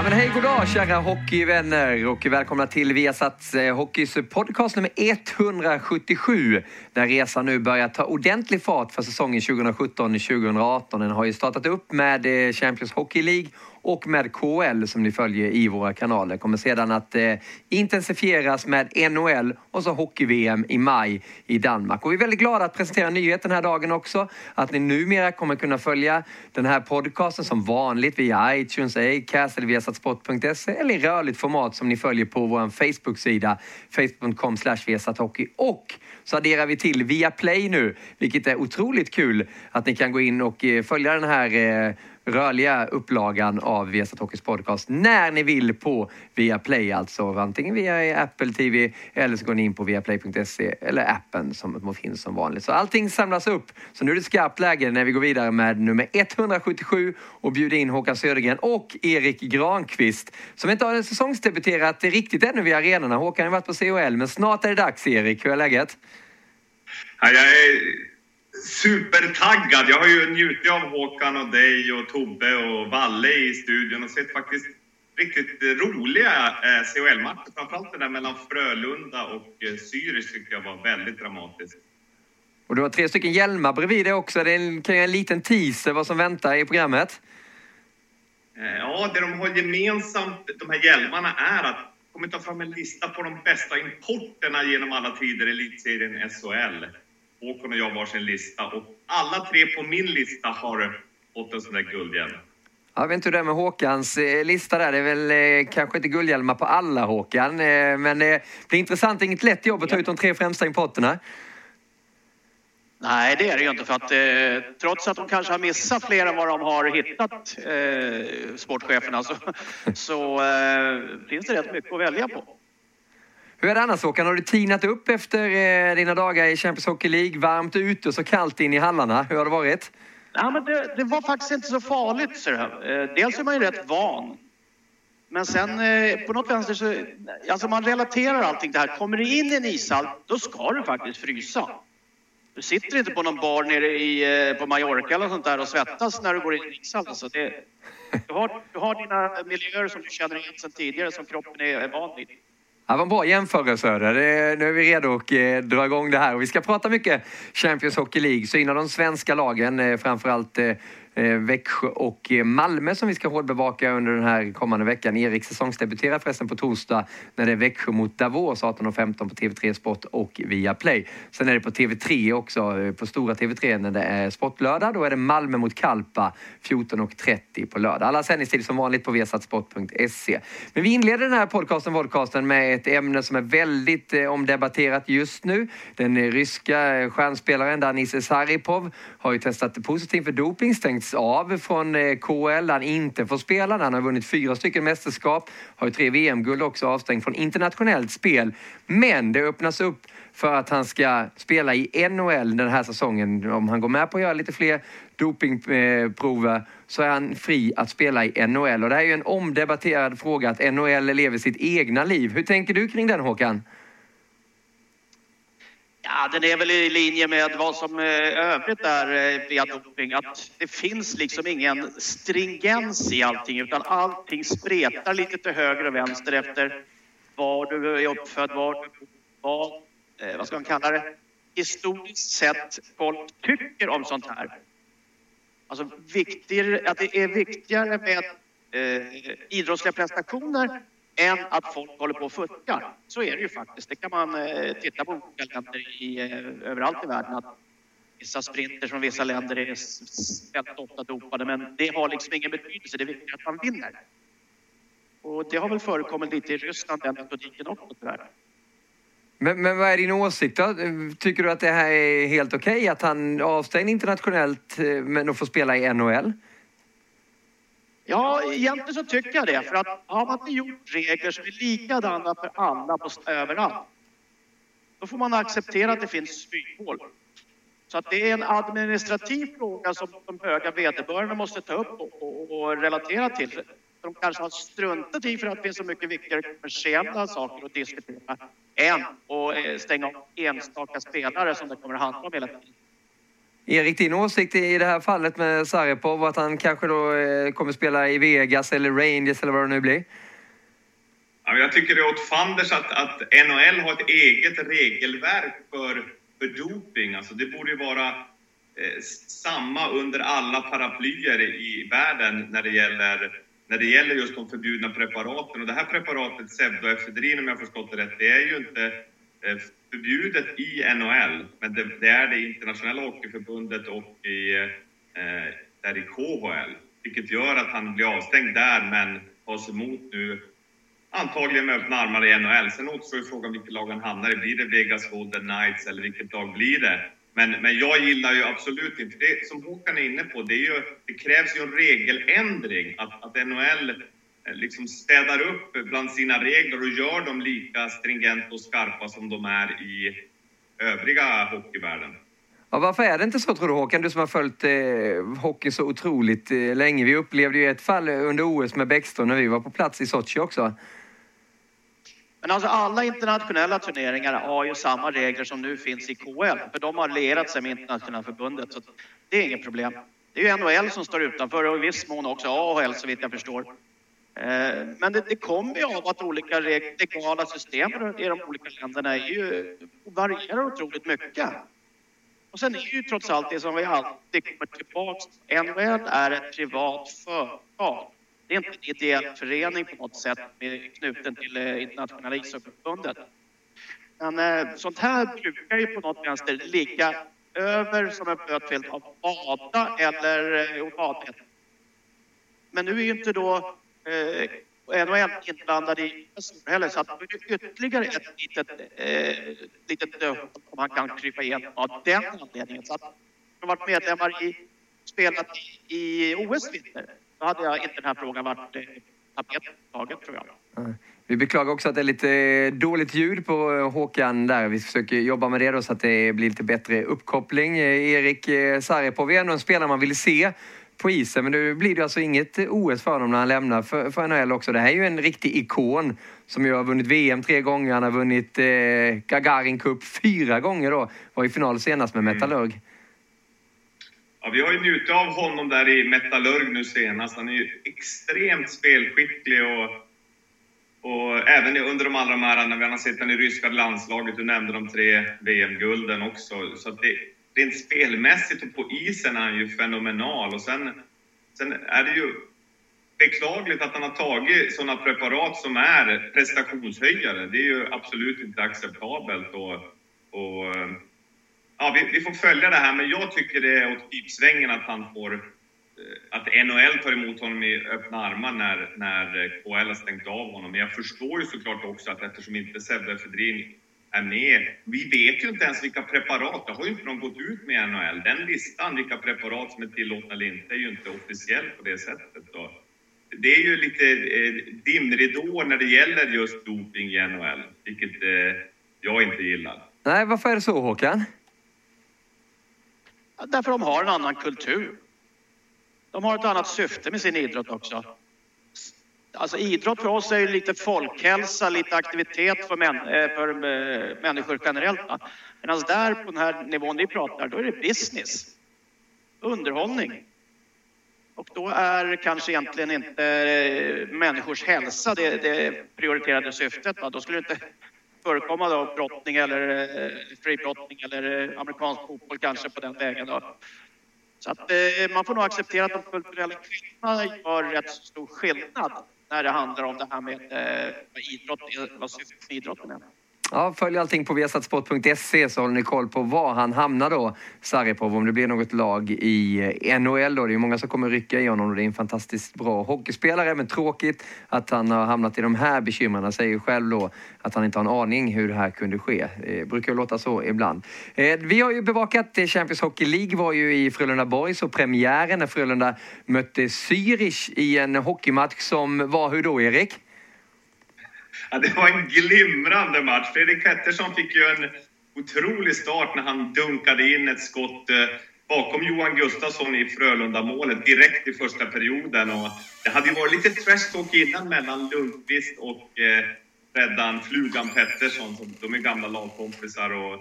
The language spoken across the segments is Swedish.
Ja, men hej, god dag kära hockeyvänner och välkomna till Viasats eh, Hockeys podcast nummer 177. Där resan nu börjar ta ordentlig fart för säsongen 2017-2018. Den har ju startat upp med eh, Champions Hockey League och med KL som ni följer i våra kanaler. Kommer sedan att eh, intensifieras med NHL och så hockey-VM i maj i Danmark. Och vi är väldigt glada att presentera nyheten den här dagen också. Att ni numera kommer kunna följa den här podcasten som vanligt via iTunes, Acast eller via satsport.se eller i rörligt format som ni följer på vår Facebook-sida facebook.com hockey och så adderar vi till via Play nu, vilket är otroligt kul att ni kan gå in och eh, följa den här eh, rörliga upplagan av Viasat Hockeys podcast när ni vill på Viaplay alltså. Antingen via Apple TV eller så går ni in på viaplay.se eller appen som finns som vanligt. Så allting samlas upp. Så nu är det skarpt läge när vi går vidare med nummer 177 och bjuder in Håkan Södergren och Erik Granqvist som inte har säsongsdebuterat riktigt ännu vid arenorna. Håkan har varit på CHL men snart är det dags Erik. Hur är läget? Ja, jag är supertaggad. Jag har ju njutit av Håkan och dig och Tobbe och Valle i studion och sett faktiskt riktigt roliga eh, CHL-matcher. Framförallt det där mellan Frölunda och eh, Zürich tyckte jag var väldigt dramatiskt. Och du har tre stycken hjälmar bredvid dig också. Det är kan jag en liten teaser vad som väntar i programmet. Eh, ja, det de har gemensamt, de här hjälmarna, är att de kommer ta fram en lista på de bästa importerna genom alla tider i elitserien SHL. Håkon och jag varsin lista och alla tre på min lista har fått en sån där guldhjälm. Jag vet inte hur det är med Håkans eh, lista där. Det är väl eh, kanske inte guldhjälmar på alla Håkan. Eh, men det blir intressant. Inget lätt jobb att ta ut de tre främsta importerna. Nej, det är det ju inte. För att, eh, trots att de kanske har missat fler än vad de har hittat, eh, sportcheferna, så, så eh, finns det rätt mycket att välja på. Hur är det annars Håkan? Har du tinat upp efter eh, dina dagar i Champions Hockey League? Varmt ute och så kallt in i hallarna. Hur har det varit? Ja, men det, det var faktiskt inte så farligt. Så eh, dels är man ju rätt van. Men sen eh, på något vänster så, alltså man relaterar allting det här. Kommer du in i en ishall, då ska du faktiskt frysa. Du sitter inte på någon bar nere i, eh, på Mallorca eller sånt där och svettas när du går in i en ishall. Alltså det, du, har, du har dina miljöer som du känner igen sedan tidigare som kroppen är, är van vid. Det var en bra jämförelse. Nu är vi redo att eh, dra igång det här. Och vi ska prata mycket Champions Hockey League. Så innan de svenska lagen, eh, framförallt Eh, Eh, Växjö och eh, Malmö som vi ska hårdbevaka under den här kommande veckan. Erik säsongsdebuterar förresten på torsdag när det är Växjö mot Davos 18.15 på TV3 Sport och via Play. Sen är det på TV3 också, eh, på stora TV3 när det är sportlördag. Då är det Malmö mot Kalpa 14.30 på lördag. Alla sändningstider som vanligt på viasatsport.se. Men vi inleder den här podcasten, podcasten med ett ämne som är väldigt omdebatterat just nu. Den ryska stjärnspelaren Danis Saripov har ju testat positivt för doping, stängts av från eh, KHL, Han inte får spela. Han har vunnit fyra stycken mästerskap. Har ju tre VM-guld också avstängd från internationellt spel. Men det öppnas upp för att han ska spela i NHL den här säsongen. Om han går med på att göra lite fler dopingprover eh, så är han fri att spela i NHL. Och det här är ju en omdebatterad fråga att NHL lever sitt egna liv. Hur tänker du kring den Håkan? Ja, den är väl i linje med vad som eh, övrigt är eh, via doping. Att det finns liksom ingen stringens i allting utan allting spretar lite till höger och vänster efter var du är uppfödd, var du vad, eh, vad ska man kalla det, historiskt sett folk tycker om sånt här. Alltså viktigare, att det är viktigare med eh, idrottsliga prestationer än att folk håller på och fuskar. Så är det ju faktiskt. Det kan man eh, titta på olika länder i, eh, överallt i världen. Att vissa sprinters från vissa länder är väldigt ofta dopade, men det har liksom ingen betydelse. Det är viktigt att man vinner. Och det har väl förekommit lite i Ryssland, den metodiken också tyvärr. Men, men vad är din åsikt då? Tycker du att det här är helt okej? Okay? Att han avstängd internationellt eh, men att få spela i NHL? Ja, egentligen så tycker jag det. För att har man inte gjort regler som är likadana för alla på, överallt, då får man acceptera att det finns smyghål. Så att det är en administrativ fråga som de höga vederbörande måste ta upp och, och, och relatera till. De kanske har struntat i för att det finns så mycket viktigare kommersiella saker att diskutera än att eh, stänga av enstaka spelare som det kommer att handla om hela tiden. Erik, din åsikt i det här fallet med Saripov, att han kanske då eh, kommer spela i Vegas eller Rangers eller vad det nu blir? Jag tycker det är åt fanders att, att NHL har ett eget regelverk för, för doping. Alltså det borde ju vara eh, samma under alla paraplyer i världen när det gäller när det gäller just de förbjudna preparaten. Och det här preparatet, pseudoefedrin om jag förstått det rätt, det är ju inte Eh, förbjudet i NHL, men det, det är det i internationella hockeyförbundet och i, eh, där i KHL. Vilket gör att han blir avstängd där, men tas emot nu antagligen med öppna armar i NHL. Sen återstår ju frågan vilket lag han hamnar i. Blir det Vegas Golden Knights eller vilket lag blir det? Men, men jag gillar ju absolut inte det. Som Håkan är inne på, det, är ju, det krävs ju en regeländring. Att, att NHL liksom städar upp bland sina regler och gör dem lika stringenta och skarpa som de är i övriga hockeyvärlden. Ja, varför är det inte så tror du Håkan, du som har följt eh, hockey så otroligt eh, länge? Vi upplevde ju ett fall under OS med Bäckström när vi var på plats i Sochi också. Men alltså alla internationella turneringar har ju samma regler som nu finns i KL, för de har lierat sig med internationella förbundet. Så det är inget problem. Det är ju NHL som står utanför och i viss mån också AHL så vitt jag förstår. Eh, men det, det kommer ju av att olika legala system i de olika länderna är ju, varierar otroligt mycket. Och sen är ju trots allt det som vi alltid kommer tillbaks NHL är ett privat företag. Det är inte en ideell förening på något sätt knuten till eh, internationella ishockeyförbundet. Men eh, sånt här brukar ju på något vänster ligga över som en blöt av WADA eller eh. Men nu är ju inte då en och en inblandad i heller så att det är ytterligare ett litet, eh, litet om man kan krypa igenom av den anledningen. Så att de har varit medlemmar i, spelat i, i OS vinter då hade jag inte den här frågan varit eh, taget tror jag. Vi beklagar också att det är lite eh, dåligt ljud på eh, Håkan där. Vi försöker jobba med det då så att det blir lite bättre uppkoppling. Eh, Erik Saripov är ändå en spelare man vill se på isen, men nu blir det alltså inget OS för honom när han lämnar för, för NHL också. Det här är ju en riktig ikon som ju har vunnit VM tre gånger. Han har vunnit eh, Gagarin Cup fyra gånger då. Var i final senast med. Metallurg. Mm. Ja, vi har ju njutit av honom där i Metallurg nu senast. Han är ju extremt spelskicklig och, och även under de allra här, när vi har sett honom i ryska landslaget, du nämnde de tre VM-gulden också. Så det, rent spelmässigt och på isen är han ju fenomenal. Och sen, sen är det ju beklagligt att han har tagit sådana preparat som är prestationshöjare. Det är ju absolut inte acceptabelt. Och, och ja, vi, vi, får följa det här, men jag tycker det är åt pipsvängen att han får eh, att NHL tar emot honom i öppna armar när, när KHL har stängt av honom. Men jag förstår ju såklart också att eftersom inte Sebbe Fedrin är med. Vi vet ju inte ens vilka preparat, det har ju inte de gått ut med i NHL. Den listan, vilka preparat som är tillåtna eller inte, är ju inte officiell på det sättet. Då. Det är ju lite eh, dimridåer när det gäller just doping i NHL, vilket eh, jag inte gillar. Nej, varför är det så Håkan? Därför de har en annan kultur. De har ett annat syfte med sin idrott också. Alltså idrott för oss är ju lite folkhälsa, lite aktivitet för, män, eh, för eh, människor generellt. Medan alltså, där på den här nivån vi pratar, då är det business. Underhållning. Och då är kanske egentligen inte eh, människors hälsa det, det prioriterade syftet. Va? Då skulle det inte förekomma då brottning eller fribrottning eller amerikansk fotboll kanske på den vägen. Då. Så att eh, man får nog acceptera att de kulturella skillnaderna gör rätt stor skillnad när det handlar om det här med eh, vad idrott vad syftet med idrotten är. Ja, följ allting på viasatsport.se så håller ni koll på var han hamnar då, Saripov, om det blir något lag i eh, NHL då. Det är många som kommer rycka i honom och det är en fantastiskt bra hockeyspelare, men tråkigt att han har hamnat i de här bekymren. Han säger själv då att han inte har en aning hur det här kunde ske. Det brukar låta så ibland. Eh, vi har ju bevakat Champions Hockey League var ju i Frölunda Borgs och premiären när Frölunda mötte Zürich i en hockeymatch som var hur då, Erik? Ja, det var en glimrande match. Fredrik Pettersson fick ju en otrolig start när han dunkade in ett skott eh, bakom Johan Gustafsson i Frölunda-målet direkt i första perioden. Och det hade ju varit lite trash talk innan mellan Lundqvist och eh, räddan Flugan Pettersson. Som, de är gamla lagkompisar. Och,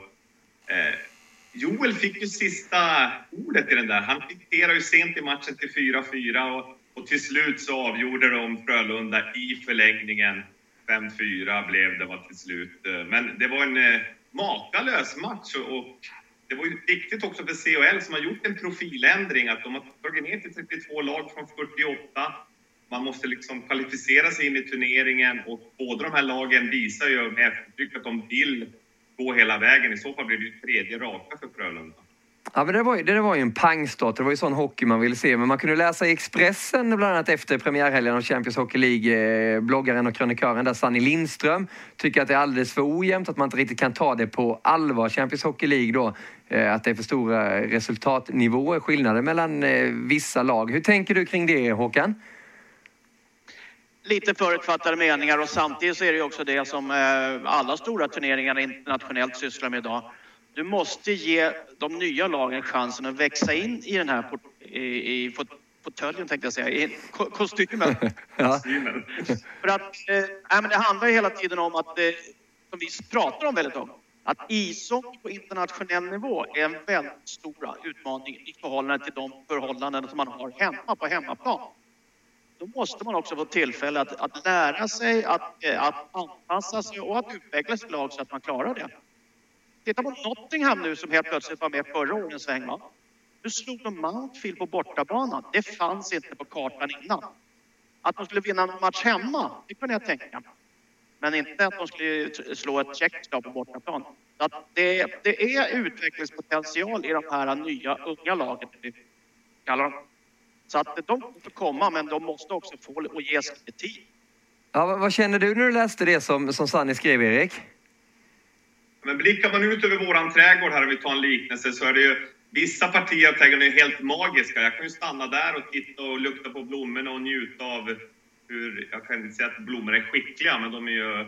eh, Joel fick ju sista ordet i den där. Han dikterade ju sent i matchen till 4-4 och, och till slut så avgjorde de Frölunda i förlängningen. 5-4 blev det var till slut. Eh, men det var en eh, makalös match och det var ju viktigt också för CHL som har gjort en profiländring att de har dragit ner till 32 lag från 48. Man måste liksom kvalificera sig in i turneringen och båda de här lagen visar ju med eftertryck att de vill gå hela vägen. I så fall blir det ju tredje raka för Frölunda. Ja, men det, var ju, det var ju en pangstart. Det var ju sån hockey man ville se. Men man kunde läsa i Expressen bland annat efter premiärhelgen av Champions Hockey League. Eh, bloggaren och krönikören där, Sanny Lindström, tycker att det är alldeles för ojämnt. Att man inte riktigt kan ta det på allvar. Champions Hockey League då. Eh, att det är för stora resultatnivåer, skillnader mellan eh, vissa lag. Hur tänker du kring det Håkan? lite förutfattade meningar och samtidigt så är det ju också det som alla stora turneringar internationellt sysslar med idag. Du måste ge de nya lagen chansen att växa in i den här i, i fåtöljen tänkte jag säga, i kostymen. ja. För att eh, men det handlar ju hela tiden om att, eh, som vi pratar om väldigt om, att ishockey på internationell nivå är en väldigt stor utmaning i förhållande till de förhållanden som man har hemma på hemmaplan. Då måste man också få tillfälle att, att lära sig, att, eh, att anpassa sig och att utveckla sitt lag så att man klarar det. Titta på Nottingham nu som helt plötsligt var med förra årets sväng. Va? Nu slog de Mountfield på bortabanan. Det fanns inte på kartan innan. Att de skulle vinna en match hemma, det kunde jag tänka mig. Men inte att de skulle slå ett tjeckiskt på bortaplan. Att det, det är utvecklingspotential i de här nya unga lagen, vi kallar dem. Så att de får komma, men de måste också få och ges lite tid. Ja, vad känner du när du läste det som, som Sanni skrev, Erik? Men blickar man ut över våran trädgård här, om vi tar en liknelse, så är det ju vissa partier av trädgården är helt magiska. Jag kan ju stanna där och titta och lukta på blommorna och njuta av hur, jag kan inte säga att blommor är skickliga, men de är ju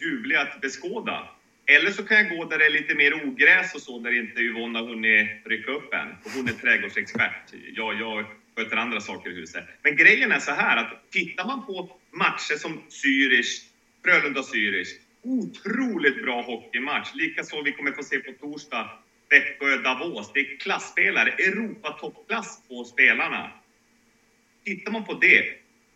ljuvliga att beskåda. Eller så kan jag gå där det är lite mer ogräs och så, där inte Yvonne har hunnit rycka upp än. Och hon är trädgårdsexpert. Jag, jag sköter andra saker i huset. Men grejen är så här att tittar man på matcher som Zürich, Frölunda-Zürich, otroligt bra hockeymatch. Likaså vi kommer få se på torsdag Växjö-Davos. Det är klassspelare, Europa-toppklass på spelarna. Tittar man på det,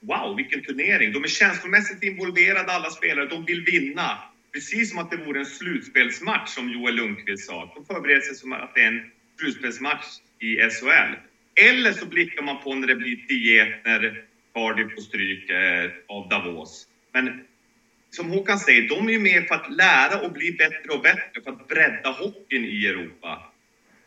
wow vilken turnering! De är känslomässigt involverade alla spelare, de vill vinna. Precis som att det vore en slutspelsmatch som Joel Lundqvist sa. De förbereder sig som att det är en slutspelsmatch i SHL. Eller så blickar man på när det blir 10 när Cardiff får stryk eh, av Davos. Men som Håkan säger, de är ju med för att lära och bli bättre och bättre, för att bredda hockeyn i Europa.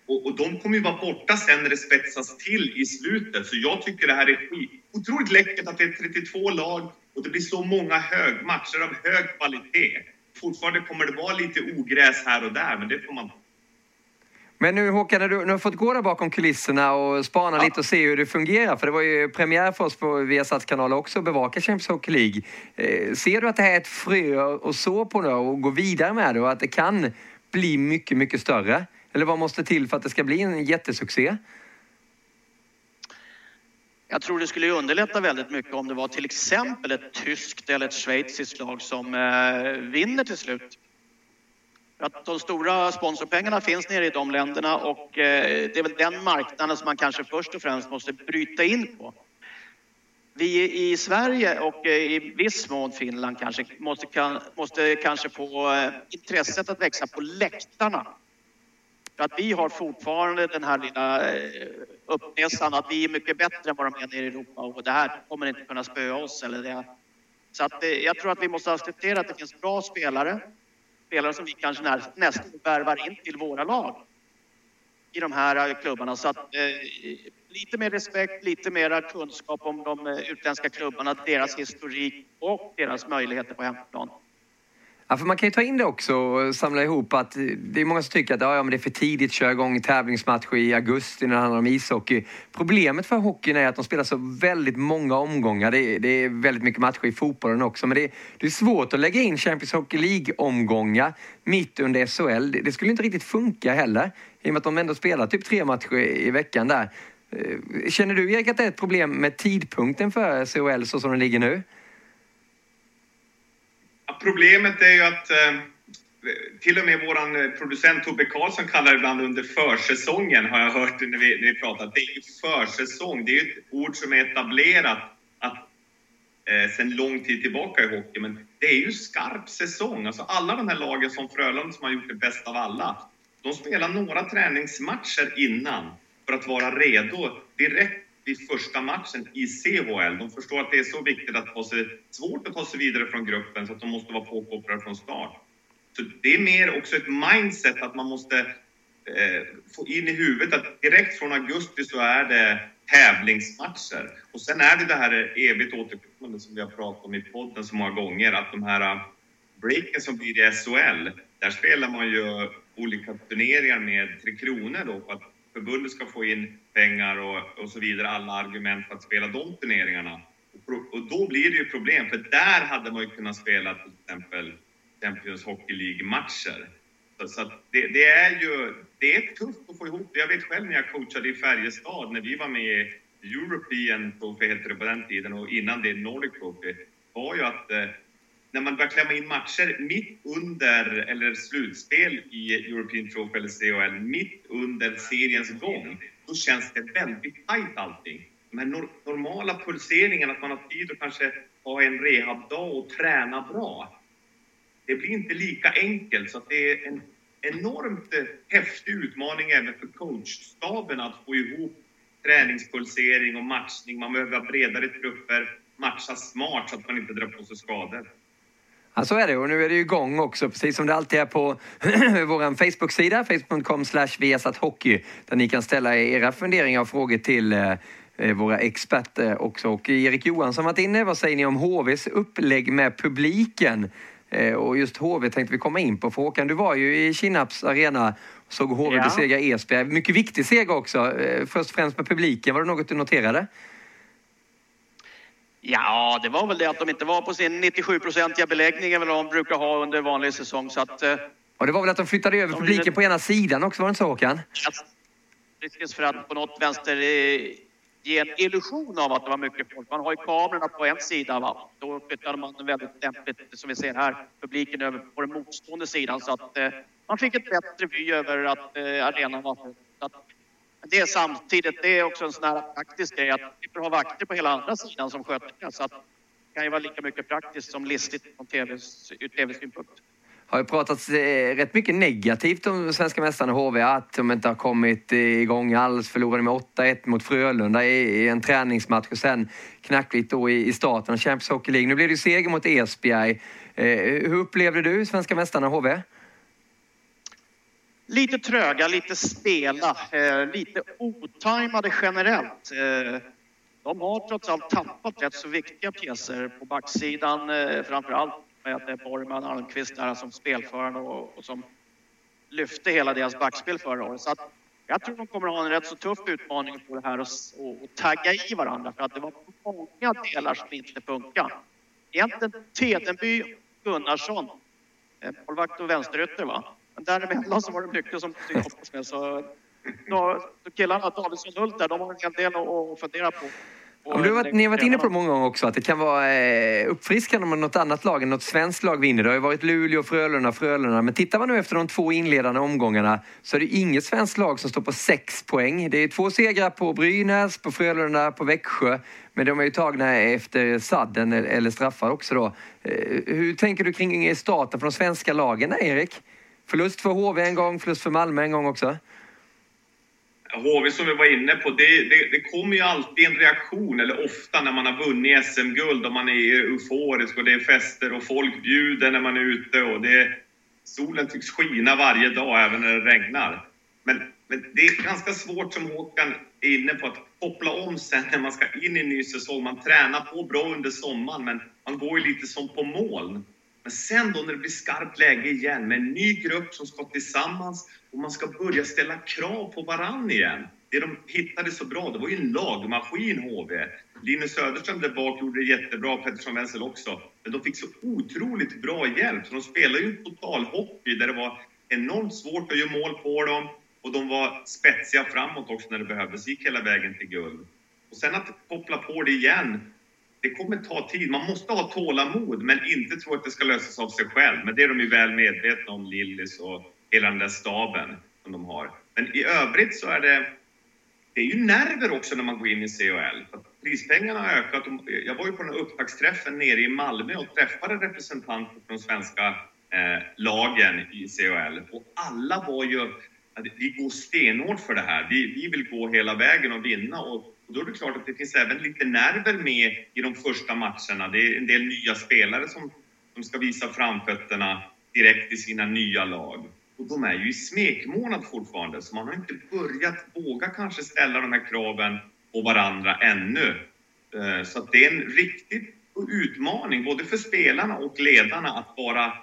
Och, och de kommer ju vara borta sen när det spetsas till i slutet. Så jag tycker det här är skit. otroligt läckert att det är 32 lag och det blir så många hög, matcher av hög kvalitet. Fortfarande kommer det vara lite ogräs här och där, men det får man men nu Håkan, när du, du har fått gå där bakom kulisserna och spana ja. lite och se hur det fungerar. För det var ju premiär för oss på Viasats kanal också att bevaka Champions Hockey League. Eh, ser du att det här är ett frö att så på nu och gå vidare med det och att det kan bli mycket, mycket större? Eller vad måste till för att det ska bli en jättesuccé? Jag tror det skulle underlätta väldigt mycket om det var till exempel ett tyskt eller ett schweiziskt lag som eh, vinner till slut. För att de stora sponsorpengarna finns nere i de länderna och eh, det är väl den marknaden som man kanske först och främst måste bryta in på. Vi i Sverige och eh, i viss mån Finland kanske måste, kan, måste kanske få eh, intresset att växa på läktarna. För att vi har fortfarande den här lilla uppnäsan att vi är mycket bättre än vad de är nere i Europa och det här kommer inte kunna spöa oss. Eller det. Så att, jag tror att vi måste acceptera att det finns bra spelare spelare som vi kanske nästan värvar in till våra lag i de här eh, klubbarna. Så att, eh, lite mer respekt, lite mer kunskap om de eh, utländska klubbarna, deras historik och deras möjligheter på hemmaplan. Ja, för man kan ju ta in det också och samla ihop att det är många som tycker att ja, men det är för tidigt att köra igång tävlingsmatcher i augusti när det handlar om ishockey. Problemet för hockeyn är att de spelar så väldigt många omgångar. Det är, det är väldigt mycket matcher i fotbollen också, men det är, det är svårt att lägga in Champions Hockey League-omgångar mitt under SHL. Det, det skulle inte riktigt funka heller, i och med att de ändå spelar typ tre matcher i veckan där. Eh, känner du Erik att det är ett problem med tidpunkten för SHL så som den ligger nu? Problemet är ju att eh, till och med vår eh, producent Tobbe Karlsson kallar det ibland under försäsongen, har jag hört när vi, när vi pratat. Det är ju försäsong, det är ju ett ord som är etablerat att, eh, sedan lång tid tillbaka i hockey, men det är ju skarp säsong. Alltså alla de här lagen som Frölunda som har gjort det bäst av alla, de spelar några träningsmatcher innan för att vara redo direkt vid första matchen i CHL. De förstår att det är så viktigt att ta sig, svårt att ta sig vidare från gruppen så att de måste vara påkopplade från start. Så det är mer också ett mindset att man måste eh, få in i huvudet att direkt från augusti så är det tävlingsmatcher. Och sen är det det här evigt återkommande som vi har pratat om i podden så många gånger, att de här eh, breaken som blir i SHL, där spelar man ju olika turneringar med Tre Kronor då, för att förbundet ska få in pengar och, och så vidare, alla argument för att spela de turneringarna. Och, och då blir det ju problem, för där hade man ju kunnat spela till exempel Champions Hockey League-matcher. Så, så det, det, är ju det är tufft att få ihop det. Jag vet själv när jag coachade i Färjestad, när vi var med i European Trophy hette det på den tiden och innan det Nordic Trophy, var ju att eh, när man börjar klämma in matcher mitt under, eller slutspel i European Trophy eller CHL, mitt under seriens gång, då känns det väldigt tajt allting. De här nor normala pulseringarna, att man har tid att kanske ha en rehabdag och träna bra. Det blir inte lika enkelt, så det är en enormt häftig utmaning även för coachstaben att få ihop träningspulsering och matchning. Man behöver ha bredare trupper, matcha smart så att man inte drar på sig skador. Ja, så är det och nu är det igång också, precis som det alltid är på vår Facebook-sida, facebook.com hockey där ni kan ställa era funderingar och frågor till eh, eh, våra experter också. Och Erik Johansson har varit inne, vad säger ni om HVs upplägg med publiken? Eh, och just HV tänkte vi komma in på. För Håkan, du var ju i Kinnarps arena och såg HV ja. besegra Esbjerg. Mycket viktig seger också. Först och främst med publiken, var det något du noterade? Ja, det var väl det att de inte var på sin 97-procentiga beläggning eller vad de brukar ha under vanlig säsong. Så att, eh, och det var väl att de flyttade över de publiken ville... på ena sidan också, var det inte så Håkan? Precis, för att på något vänster eh, ge en illusion av att det var mycket folk. Man har ju kamerorna på en sida, va? då flyttade man väldigt lämpligt, som vi ser här, publiken över på den motstående sidan så att eh, man fick ett bättre vy över att eh, arenan var full. Det är samtidigt, det är också en sån här praktisk grej att vi har ha vakter på hela andra sidan som sköter det. Så att det kan ju vara lika mycket praktiskt som listigt från TVs, ur tv-synpunkt har ju pratats eh, rätt mycket negativt om svenska mästarna HV. Att de inte har kommit igång alls. Förlorade med 8-1 mot Frölunda i, en träningsmatch och sen knackligt då i, starten av Champions Hockey League. Nu blev det ju seger mot Esbjerg. Eh, hur upplevde du svenska mästarna HV? Lite tröga, lite stela, eh, lite otajmade generellt. Eh, de har trots allt tappat rätt så viktiga pjäser på backsidan, eh, framför allt med Borgman Almqvist där som spelförande och, och, som lyfte hela deras backspel förra året. Så att jag tror de kommer att ha en rätt så tuff utmaning på det här och, och, och tagga i varandra för att det var många delar som inte funkade. Egentligen Tedenby, Gunnarsson, målvakt och vänsterytter va? Men däremellan så var det mycket som måste jobbas med. Så, då, killarna, Davidsson Hult där, de har en hel del att fundera på. Och du har varit, ni har varit inne på det många gånger också, att det kan vara eh, uppfriskande om något annat lag än något svenskt lag vinner. Det har ju varit Luleå, Frölunda, Frölunda. Men tittar man nu efter de två inledande omgångarna så är det inget svenskt lag som står på sex poäng. Det är två segrar på Brynäs, på Frölunda, på Växjö. Men de är ju tagna efter sadden eller straffar också då. Eh, hur tänker du kring starten för de svenska lagen, Erik? Förlust för HV en gång, förlust för Malmö en gång också. HV som vi var inne på, det, det, det kommer ju alltid en reaktion, eller ofta när man har vunnit SM-guld och man är euforisk och det är fester och folk bjuder när man är ute och det, solen tycks skina varje dag även när det regnar. Men, men det är ganska svårt som Håkan är inne på att koppla om sen när man ska in i en ny säsong. Man tränar på bra under sommaren men man går ju lite som på moln. Men sen då när det blir skarpt läge igen med en ny grupp som ska tillsammans och man ska börja ställa krav på varann igen. Det de hittade så bra, det var ju en lagmaskin HV. Linus Söderström där bak gjorde det jättebra, Pettersson Wenzel också. Men de fick så otroligt bra hjälp, så de spelade ju totalhockey där det var enormt svårt att göra mål på dem och de var spetsiga framåt också när det behövdes, gick hela vägen till guld. Och sen att koppla på det igen det kommer ta tid. Man måste ha tålamod, men inte tro att det ska lösas av sig själv. Men det är de ju väl medvetna om, Lillis och hela den där staben som de har. Men i övrigt så är det, det är ju nerver också när man går in i CHL. Prispengarna har ökat. Jag var ju på den här upptaktsträffen nere i Malmö och träffade representanter från de svenska eh, lagen i CHL. Och alla var ju, vi går stenhårt för det här. Vi, vi vill gå hela vägen och vinna. Och och då är det klart att det finns även lite nerver med i de första matcherna. Det är en del nya spelare som, som ska visa framfötterna direkt i sina nya lag. Och de är ju i smekmånad fortfarande, så man har inte börjat våga kanske ställa de här kraven på varandra ännu. Eh, så så det är en riktig utmaning, både för spelarna och ledarna, att vara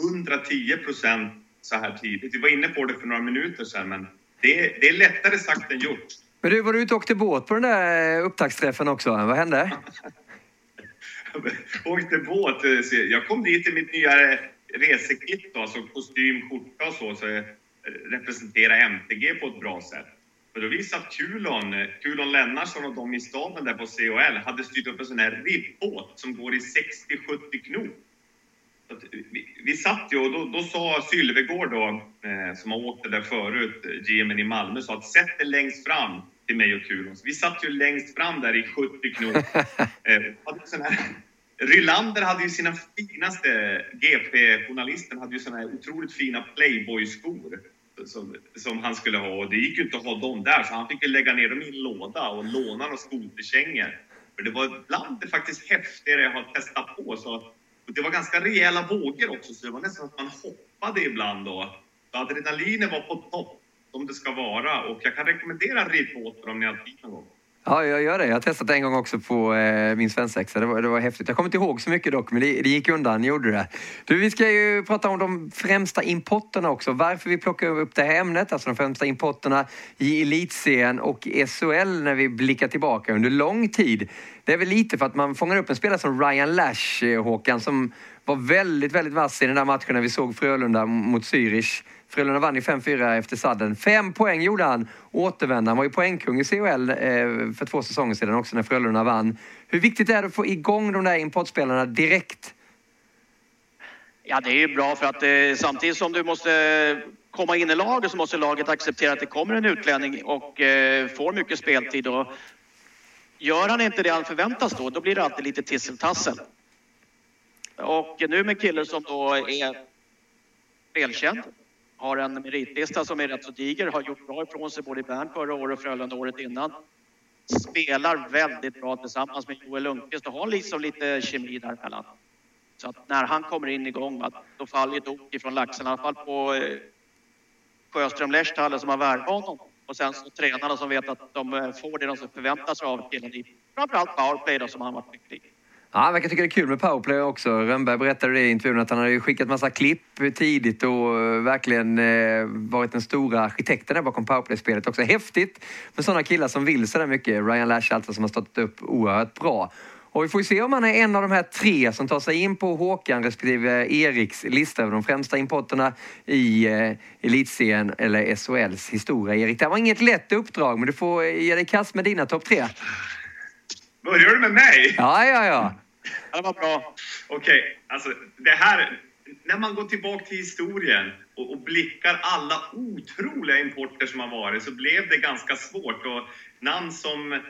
110 procent så här tidigt. Vi var inne på det för några minuter sedan, men det är, det är lättare sagt än gjort. Men du, var du ute och åkte båt på den där eh, upptaktsträffen också? Vad hände? åkte båt? Eh, jag kom dit i mitt nya eh, resekit, alltså kostym, skjorta och så, så jag representerar MTG på ett bra sätt. Men då visade att Kulon, Kulon Lennartsson och de i staben där på COL hade styrt upp en sån här ribbåt som går i 60-70 knop. Vi, vi satt ju och då, då sa Sylvegård då, eh, som har åkt det där förut, GMen i Malmö, sa att sätt dig längst fram till mig och Kulon. vi satt ju längst fram där i 70 knop. eh, Rylander hade ju sina finaste, GP-journalisten hade ju såna här otroligt fina Playboy-skor som, som, han skulle ha och det gick ju inte att ha dem där så han fick ju lägga ner dem i en låda och låna några skoterkängor. För det var bland det faktiskt häftigare jag har testat på. Så och det var ganska rejäla vågor också, så det var nästan att man hoppade ibland då. Adrenalinet var på topp, som det ska vara. Och jag kan rekommendera ribbåtar om ni har tid någon gång. Ja, jag gör det. Jag har testat det en gång också på eh, min svensexa. Det var, det var häftigt. Jag kommer inte ihåg så mycket dock, men det, det gick undan, gjorde det. Du, vi ska ju prata om de främsta importerna också. Varför vi plockar upp det här ämnet, alltså de främsta importerna i elitserien och SHL när vi blickar tillbaka under lång tid. Det är väl lite för att man fångar upp en spelare som Ryan Lash, eh, Håkan, som var väldigt, väldigt vass i den där matchen när vi såg Frölunda mot Zürich. Frölunda vann i 5-4 efter sadden. Fem poäng gjorde han. Återvända. Han var ju poängkung i CHL eh, för två säsonger sedan också när Frölunda vann. Hur viktigt är det att få igång de där importspelarna direkt? Ja, det är ju bra för att eh, samtidigt som du måste komma in i laget så måste laget acceptera att det kommer en utlänning och eh, får mycket speltid. Och gör han inte det han förväntas då, då blir det alltid lite tisseltassel. Och nu med killen som då är välkänd, har en meritlista som är rätt så diger, har gjort bra ifrån sig både i Bern förra året och Frölunda året innan. Spelar väldigt bra tillsammans med Joel Lundqvist och har liksom lite kemi däremellan. Så att när han kommer in igång, då faller ett ok ifrån laxen. I alla fall på eh, Sjöström Lehsthalle som har värvat honom. Och sen så tränarna som vet att de eh, får det de förväntar sig av killen i framförallt powerplay då, som han varit mycket i. Ja, han verkar tycka det är kul med powerplay också. Rönnberg berättade det i intervjun att han hade skickat massa klipp tidigt och eh, verkligen eh, varit den stora arkitekten där bakom powerplay-spelet också. Häftigt med sådana killar som vill sådär mycket. Ryan Lash alltså som har stått upp oerhört bra. Och vi får ju se om han är en av de här tre som tar sig in på Håkan respektive Eriks lista över de främsta importerna i eh, elitserien eller SHLs historia. Erik, det var inget lätt uppdrag, men du får ge dig kast med dina topp tre. Börjar du med mig? Ja, ja, ja. Det var bra. Okej, okay, alltså det här... När man går tillbaka till historien och, och, blickar alla otroliga importer som har varit så blev det ganska svårt. Och namn som eh,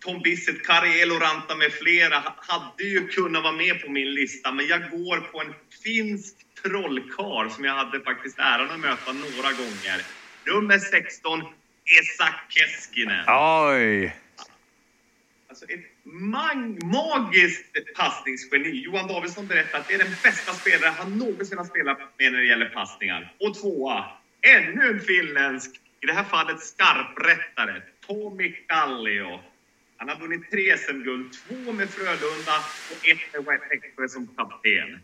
Tom Bissett, Kari Eloranta med flera hade ju kunnat vara med på min lista, men jag går på en finsk trollkar som jag hade faktiskt äran att möta några gånger. Nummer 16, Esa Keskinen. Oj! Alltså ett mag magiskt passningsgeni. Johan Davidsson berättar att det är den bästa spelare han någonsin har spelat med när det gäller passningar. Och tvåa, ännu en finländsk, i det här fallet skarprättare, Tommy Kallio. Han har vunnit tre SM-guld, två med Frölunda och ett med Växjö som kapten.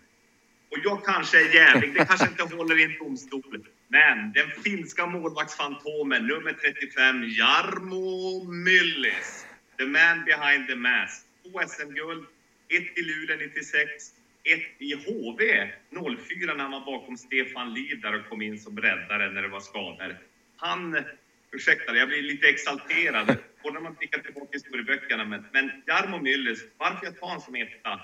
Och jag kanske är jävig, det kanske inte håller i en domstol. Men den finska målvaktsfantomen, nummer 35, Jarmo Myllys. The man behind the mask. Två SM-guld, ett i Luleå 96, ett i HV 04 när han var bakom Stefan Liv där och kom in som räddare när det var skador. Han, ursäkta jag blir lite exalterad, både när man blickar tillbaka i historieböckerna, men, men Jarmo Myllys, varför jag tar honom som etta?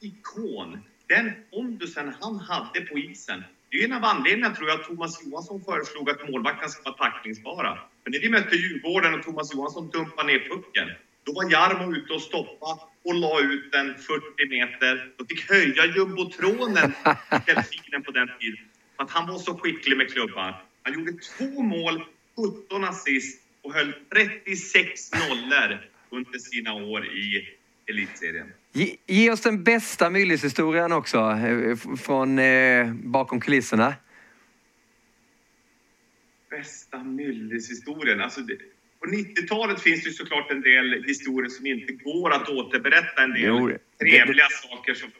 Ikon. Den pondusen han hade på isen, det är en av anledningarna tror jag att Thomas Johansson föreslog att målvakterna ska vara tacklingsbara. För när vi mötte Djurgården och Thomas Johansson dumpade ner pucken, då var Jarmo ute och stoppade och la ut den 40 meter. Och fick höja jumbotronen, delfinen på den tiden. För att han var så skicklig med klubban. Han gjorde två mål, 17 assist och höll 36 nollor under sina år i elitserien. Ge, ge oss den bästa Myllys-historien också, eh, från eh, bakom kulisserna. Bästa Myllys-historien? Alltså det, på 90-talet finns det såklart en del historier som inte går att återberätta. En del jo, trevliga det... saker som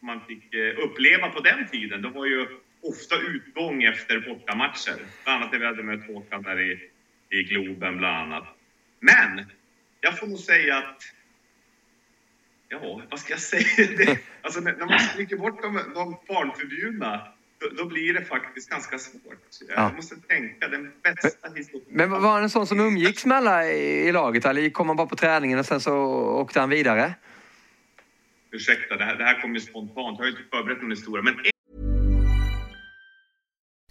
man fick eh, uppleva på den tiden. Det var ju ofta utgång efter bortamatcher. Bland annat när vi hade mött Håkan där i, i Globen bland annat. Men jag får nog säga att ja, vad ska jag säga? Det, alltså när man stryker bort de, de barnförbjudna, då, då, blir det faktiskt ganska svårt. Jag ja. måste tänka den bästa historien. Men var han en sån som umgicks med alla i, i laget? Eller kom han bara på träningen och sen så åkte han vidare? Ursäkta, det här, det här kom ju spontant. Jag har inte förberett någon historia. Men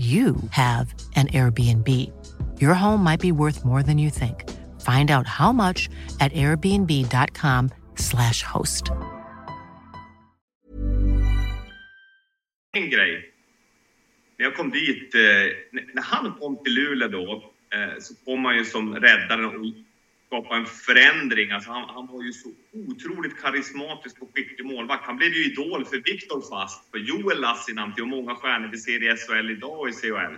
you have an Airbnb. Your home might be worth more than you think. Find out how much at airbnb.com slash host. En grej. När jag kom dit, eh, när han kom till Luleå då, eh, så kom han ju som räddaren skapa en förändring. Alltså han, han, var ju så otroligt karismatisk och skicklig målvakt. Han blev ju idol för Viktor Fast, för Joel Lassinantti och många stjärnor vi ser i SHL idag och i CHL.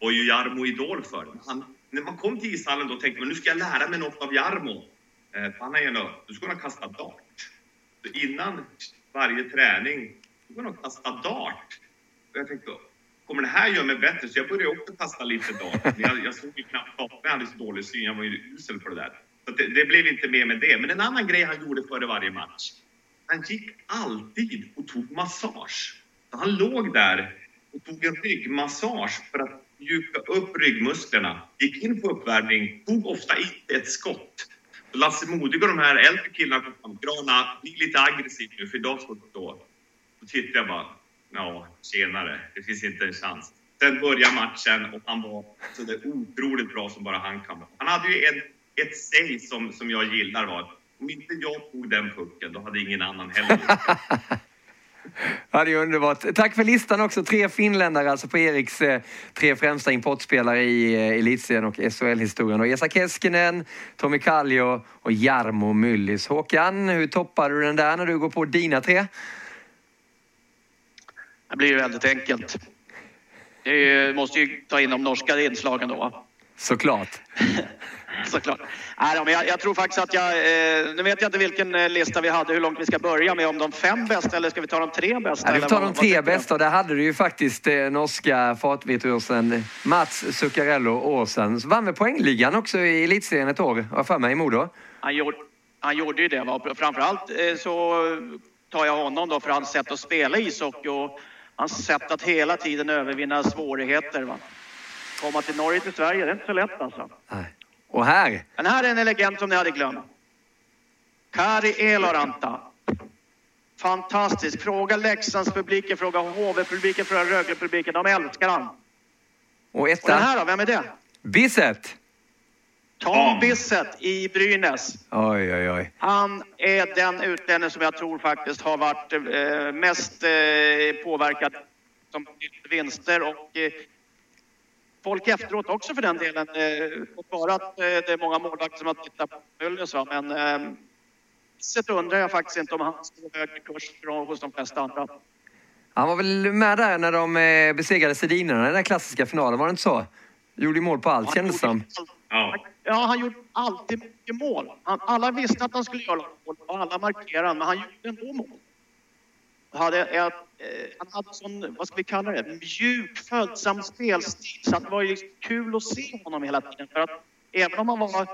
var ju Jarmo idol för. Han, när man kom till ishallen då tänkte man nu ska jag lära mig något av Jarmo. Eh, han är ju nu ska han kasta dart. Så innan varje träning, då ska han kasta dart. Och jag tänkte, kommer det här göra mig bättre? Så jag började också kasta lite dart. Jag, jag såg ju knappt dart, jag hade så dålig syn, jag var ju usel på det där. Så det, det, blev inte mer med det. Men en annan grej han gjorde före varje match. Han gick alltid och tog massage. Så han låg där och tog en ryggmassage för att mjuka upp ryggmusklerna. Gick in på uppvärmning, tog ofta inte ett skott. Så Lasse Modig och de här äldre killarna kom fram. Grana, bli lite aggressiv nu för idag ska du stå. Då tittade jag bara, ja, tjenare, det finns inte en chans. Sen började matchen och han var så otroligt bra som bara han kan. vara. Han hade ju en ett säg som, som jag gillar var om inte jag tog den pucken, då hade ingen annan heller Ja, det är underbart. Tack för listan också. Tre finländare alltså på Eriks eh, tre främsta importspelare i eh, elitserien och SHL-historien. Och Esa Keskinen, Tommy Kallio och Jarmo Myllys. Håkan, hur toppar du den där när du går på dina tre? Det blir ju väldigt enkelt. Det måste ju ta in de norska inslagen då. Såklart. Såklart. Nej, men jag, jag, tror faktiskt att jag... Eh, nu vet jag inte vilken eh, lista vi hade, hur långt vi ska börja med. Om de fem bästa eller ska vi ta de tre bästa? Ja, vi tar de tre bästa där hade du ju faktiskt eh, norska fartvirtuosen Mats Zuccarello Åsen. Vann med poängligan också i elitserien ett år, har för mig, i Modo. Han gjorde, han gjorde ju det. Va? Framförallt eh, så tar jag honom då för hans sätt att spela ishockey och hans sätt att hela tiden övervinna svårigheter. Va? Komma till Norge till Sverige, det är inte så lätt alltså. Nej. Och här? Den här är en legend som ni hade glömt. Kari Eloranta. Fantastisk. Fråga Leksandspubliken, fråga HV-publiken, fråga Rögle-publiken. De älskar han. Och, etta. och den här då, vem är det? Bisset. Tom Bissett i Brynäs. Oj, oj, oj. Han är den utlänning som jag tror faktiskt har varit eh, mest eh, påverkad som vinster och eh, folk efteråt också för den delen. Låt eh, vara att eh, det är många målvakter som har tittat på Myllys men eh, så undrar jag faktiskt inte om han står högre kurs hos de flesta andra. Han var väl med där när de eh, besegrade Sedinerna i den där klassiska finalen, var det inte så? Gjorde mål på allt kändes som. Ja. ja, han gjorde alltid mycket mål. Han, alla visste att han skulle göra mål och alla markerade men han gjorde ändå mål. Hade ett, Eh, han hade sån, vad ska vi kalla det, mjuk, följsam spelstil. Så det var ju kul att se honom hela tiden. För att även om man var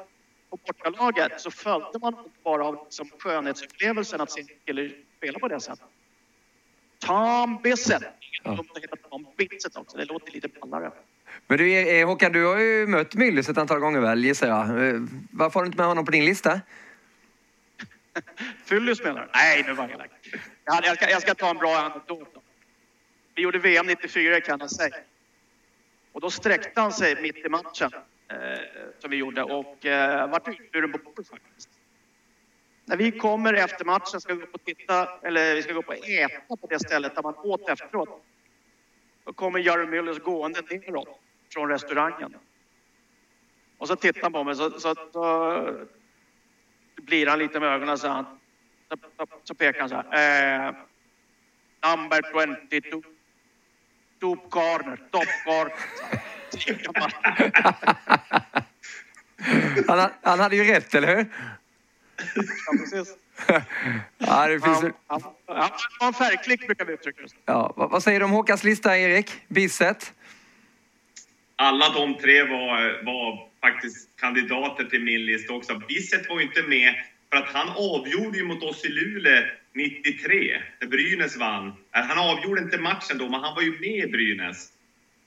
på bortalaget så följde man bara av liksom skönhetsupplevelsen att se en kille spela på det sättet. Tom Bissett. Ja. Tom Bissett också, det låter lite ballare. Men du eh, Håkan, du har ju mött Myllys ett antal gånger väl, gissar jag. Eh, varför har du inte med honom på din lista? Fyllys menar du? Nej, nu var jag elak. Jag ska, jag ska ta en bra anekdot. Vi gjorde VM 94 kan jag säga. Och då sträckte han sig mitt i matchen eh, som vi gjorde och eh, vart utburen på bordet faktiskt. När vi kommer efter matchen ska vi gå och titta, eller vi ska gå upp och äta på det stället där man åt efteråt. Då kommer Jerry Müllers gående neråt från restaurangen. Och så tittar han på mig så, så, så blir han lite med ögonen och säger så, så, så pekar han så här. Eh, number 22. Top corner, top corner. han, han hade ju rätt, eller hur? Ja, precis. ja, det finns... han, han, han var en färgklick brukar vi uttrycka det ja, vad, vad säger du om Håkans lista, Erik? Bisset? Alla de tre var, var faktiskt kandidater till min lista också. Bisset var ju inte med för att han avgjorde ju mot oss i Luleå 93, när Brynäs vann. Eh, han avgjorde inte matchen då, men han var ju med i Brynäs.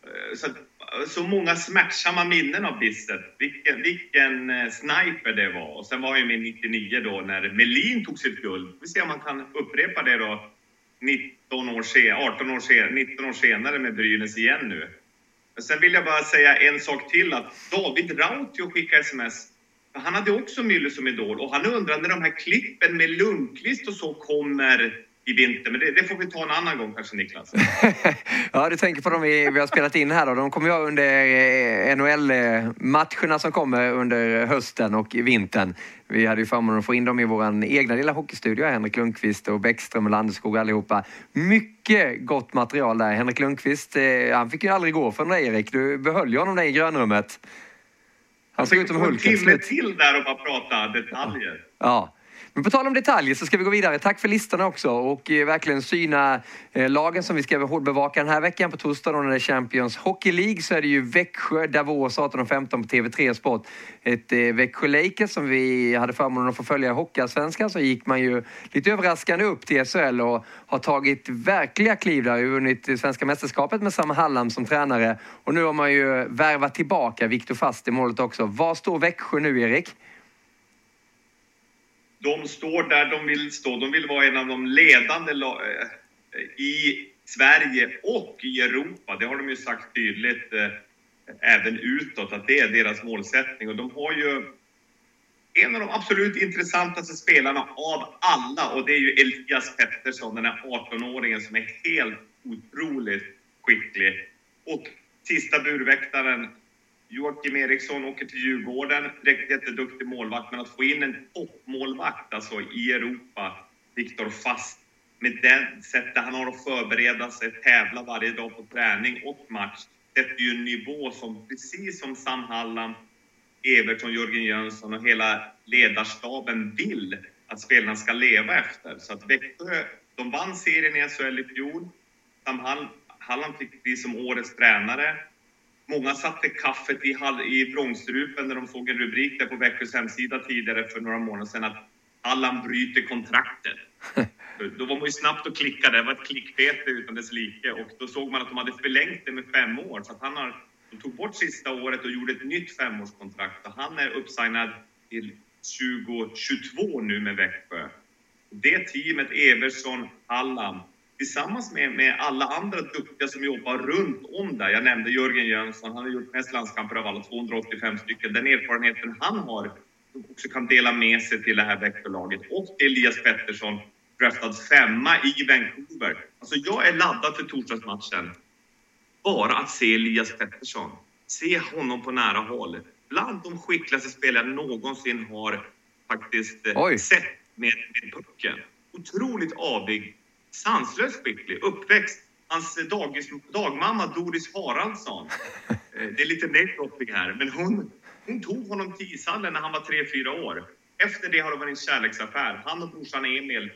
Eh, så, eh, så många smärtsamma minnen av Bisset. Vilken, vilken sniper det var. Och sen var han ju med 99 då när Melin tog sitt guld. Vi se om han kan upprepa det då 19 år senare, 18 år senare, 19 år senare med Brynäs igen nu. Men sen vill jag bara säga en sak till att David Rautio skickade sms han hade också Müller som idol och han undrar när de här klippen med Lundqvist och så kommer i vinter. Men det, det, får vi ta en annan gång kanske Niklas. ja, du tänker på de vi, vi har spelat in här då. De kommer ju under eh, NHL-matcherna som kommer under hösten och vintern. Vi hade ju förmånen att få in dem i vår egna lilla hockeystudio, Henrik Lundqvist och Bäckström och Landeskog allihopa. Mycket gott material där. Henrik Lundqvist, eh, han fick ju aldrig gå från dig Erik. Du behöll ju honom där i grönrummet. Han såg ut som Hulken. En timme till där och bara prata detaljer. Ja. Men på tal om detaljer så ska vi gå vidare. Tack för listorna också och eh, verkligen syna eh, lagen som vi ska bevaka den här veckan. På torsdag då när det är Champions Hockey League så är det ju Växjö, Davos 18.15 på TV3 Sport. Ett eh, Växjö Lakers som vi hade förmånen att få följa i Hockeyallsvenskan så gick man ju lite överraskande upp till SHL och har tagit verkliga kliv där. Vunnit eh, svenska mästerskapet med Sam Hallam som tränare och nu har man ju värvat tillbaka Viktor Fast i målet också. Var står Växjö nu, Erik? De står där de vill stå. De vill vara en av de ledande eh, i Sverige och i Europa. Det har de ju sagt tydligt eh, även utåt att det är deras målsättning. Och de har ju en av de absolut intressantaste spelarna av alla och det är ju Elias Pettersson, den här 18-åringen som är helt otroligt skicklig. Och sista burväktaren, Joakim Eriksson, åker till Djurgården. Jätteduktig målvakt, men att få in en toppmålvakt alltså i Europa, Viktor Fast, med det sättet han har att förbereda sig, tävla varje dag på träning och match, sätter ju en nivå som precis som Sam Hallam Evertsson, Jörgen Jönsson och hela ledarstaben vill att spelarna ska leva efter. Så att Växjö, de vann serien i SHL i fjol. Sam Halland fick bli som årets tränare. Många satte kaffet i, i vrångstrupen när de såg en rubrik där på Växjös hemsida tidigare för några månader sedan att Halland bryter kontraktet. Då var man ju snabbt och klickade, det var ett klickbete utan dess like och då såg man att de hade förlängt det med fem år så att han har de tog bort sista året och gjorde ett nytt femårskontrakt och han är uppsignad till 2022 nu med Växjö. Det teamet, Eversson, Hallam, tillsammans med, med alla andra duktiga som jobbar runt om där. Jag nämnde Jörgen Jönsson, han har gjort mest landskamper av alla, 285 stycken. Den erfarenheten han har, som också kan dela med sig till det här Växjölaget. Och Elias Pettersson, draftad femma i Vancouver. Alltså jag är laddad för torsdagsmatchen bara att se Elias Pettersson, se honom på nära håll. Bland de skickligaste spelare någonsin har faktiskt eh, Oj. sett med, med pucken. Otroligt avig, sanslöst skicklig, uppväxt. Hans dagis, dagmamma Doris Haraldsson, eh, det är lite namedropping här, men hon, hon tog honom till ishallen när han var 3-4 år. Efter det har det varit en kärleksaffär. Han och brorsan Emil,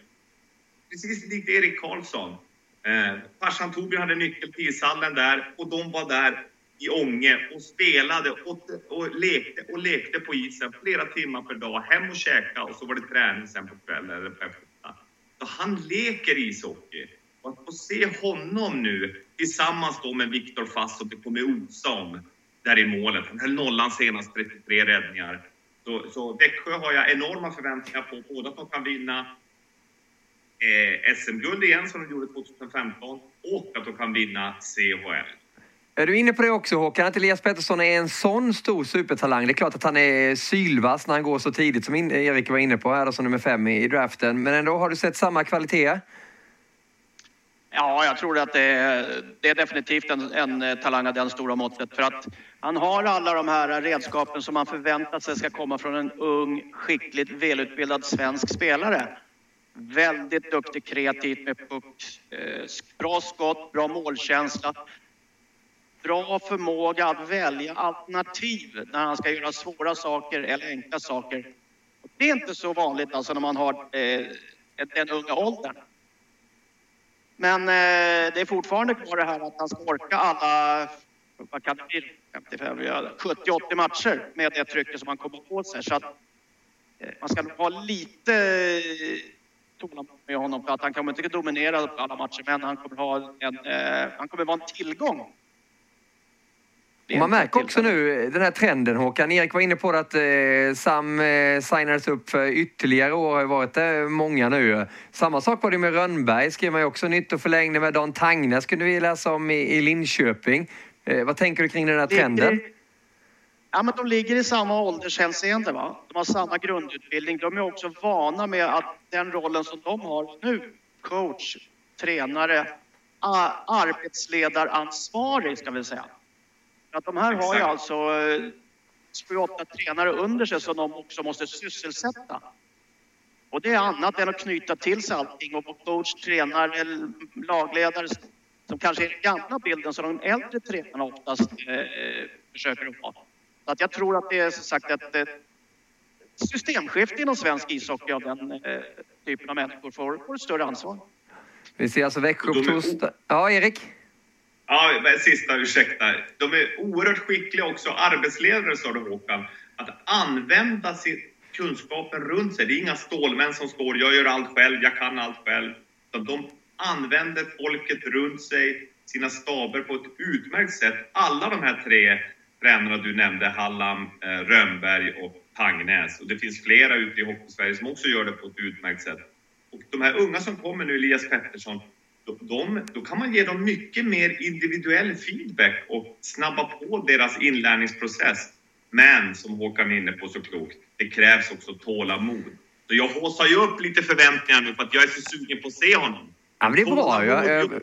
precis likt Erik Karlsson, Eh, farsan Torbjörn hade nyckel till ishallen där och de var där i Ånge och spelade och, och, lekte, och lekte på isen flera timmar per dag. Hem och käka och så var det träning sen på kvällen eller på. Så han leker ishockey. Och att få se honom nu tillsammans då med Viktor Fass och det kommer osa om där i målet. Han höll nollan senast 33 räddningar. Så, så Växjö har jag enorma förväntningar på, både att de kan vinna eh, SM-guld igen som de gjorde 2015 och att de kan vinna CHL. Är du inne på det också Håkan, att Elias Pettersson är en sån stor supertalang? Det är klart att han är sylvass när han går så tidigt som Erik var inne på här som nummer fem i draften. Men ändå, har du sett samma kvalitet? Ja, jag tror att det är, det är definitivt en, en eh, talang av den stora måttet. För att han har alla de här redskapen som man förväntar sig ska komma från en ung, skickligt välutbildad svensk spelare. Väldigt duktig kreativt med puck. Eh, bra skott, bra målkänsla. Bra förmåga att välja alternativ när han ska göra svåra saker eller enkla saker. Det är inte så vanligt alltså när man har eh, den unga åldern. Men eh, det är fortfarande kvar det här att han ska orka alla, vad kan det bli, 55, 70-80 matcher med det trycket som han kommer på sig. Så att eh, man ska nog ha lite eh, tålamod med honom för att han kommer inte dominera alla matcher men han kommer, ha en, eh, han kommer vara en tillgång. Och man märker också nu den här trenden Håkan. Erik var inne på att eh, Sam eh, signades upp för ytterligare år, har varit det många nu. Samma sak var det med Rönnberg, skrev man ju också nytt och förlängde med Dan Tangnes kunde vi läsa om i, i Linköping. Eh, vad tänker du kring den här trenden? Det, Ja, men de ligger i samma åldershänseende. Va? De har samma grundutbildning. De är också vana med att den rollen som de har nu, coach, tränare, arbetsledaransvarig ska vi säga. Att de här har ju alltså eh, sju, åtta tränare under sig som de också måste sysselsätta. Och det är annat än att knyta till sig allting och coach, tränare, lagledare som kanske är den gamla bilden som de äldre tränarna oftast eh, försöker ha. Så att jag tror att det är som sagt ett, ett systemskifte inom svensk ishockey av den eh, typen av människor får, får ett större ansvar. Vi ser alltså Växjö på torsdag. Ja, Erik? Ja, sista, ursäkta. De är oerhört skickliga också, arbetsledare sa du Håkan, att använda sin kunskapen runt sig. Det är inga stålmän som står, jag gör allt själv, jag kan allt själv. Så de använder folket runt sig, sina staber på ett utmärkt sätt. Alla de här tre tränarna du nämnde, Hallam, eh, Rönnberg och Pangnäs. Och det finns flera ute i Hockeysverige som också gör det på ett utmärkt sätt. Och de här unga som kommer nu, Elias Pettersson, de, då kan man ge dem mycket mer individuell feedback och snabba på deras inlärningsprocess. Men, som Håkan är inne på så klokt, det krävs också tålamod. Så jag haussar ju upp lite förväntningar nu för att jag är så sugen på att se honom. Ja, men det är bra. Jag, jag...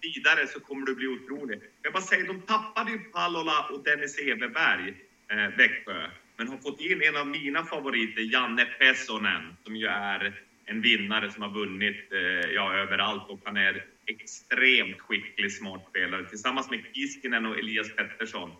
Vidare så kommer du bli otrolig. Jag bara säger, de tappade ju Pallola och Dennis Everberg, eh, Växjö. Men har fått in en av mina favoriter, Janne Pessonen, som ju är en vinnare som har vunnit eh, ja, överallt och han är extremt skicklig, smart spelare. Tillsammans med Kiskinen och Elias Pettersson.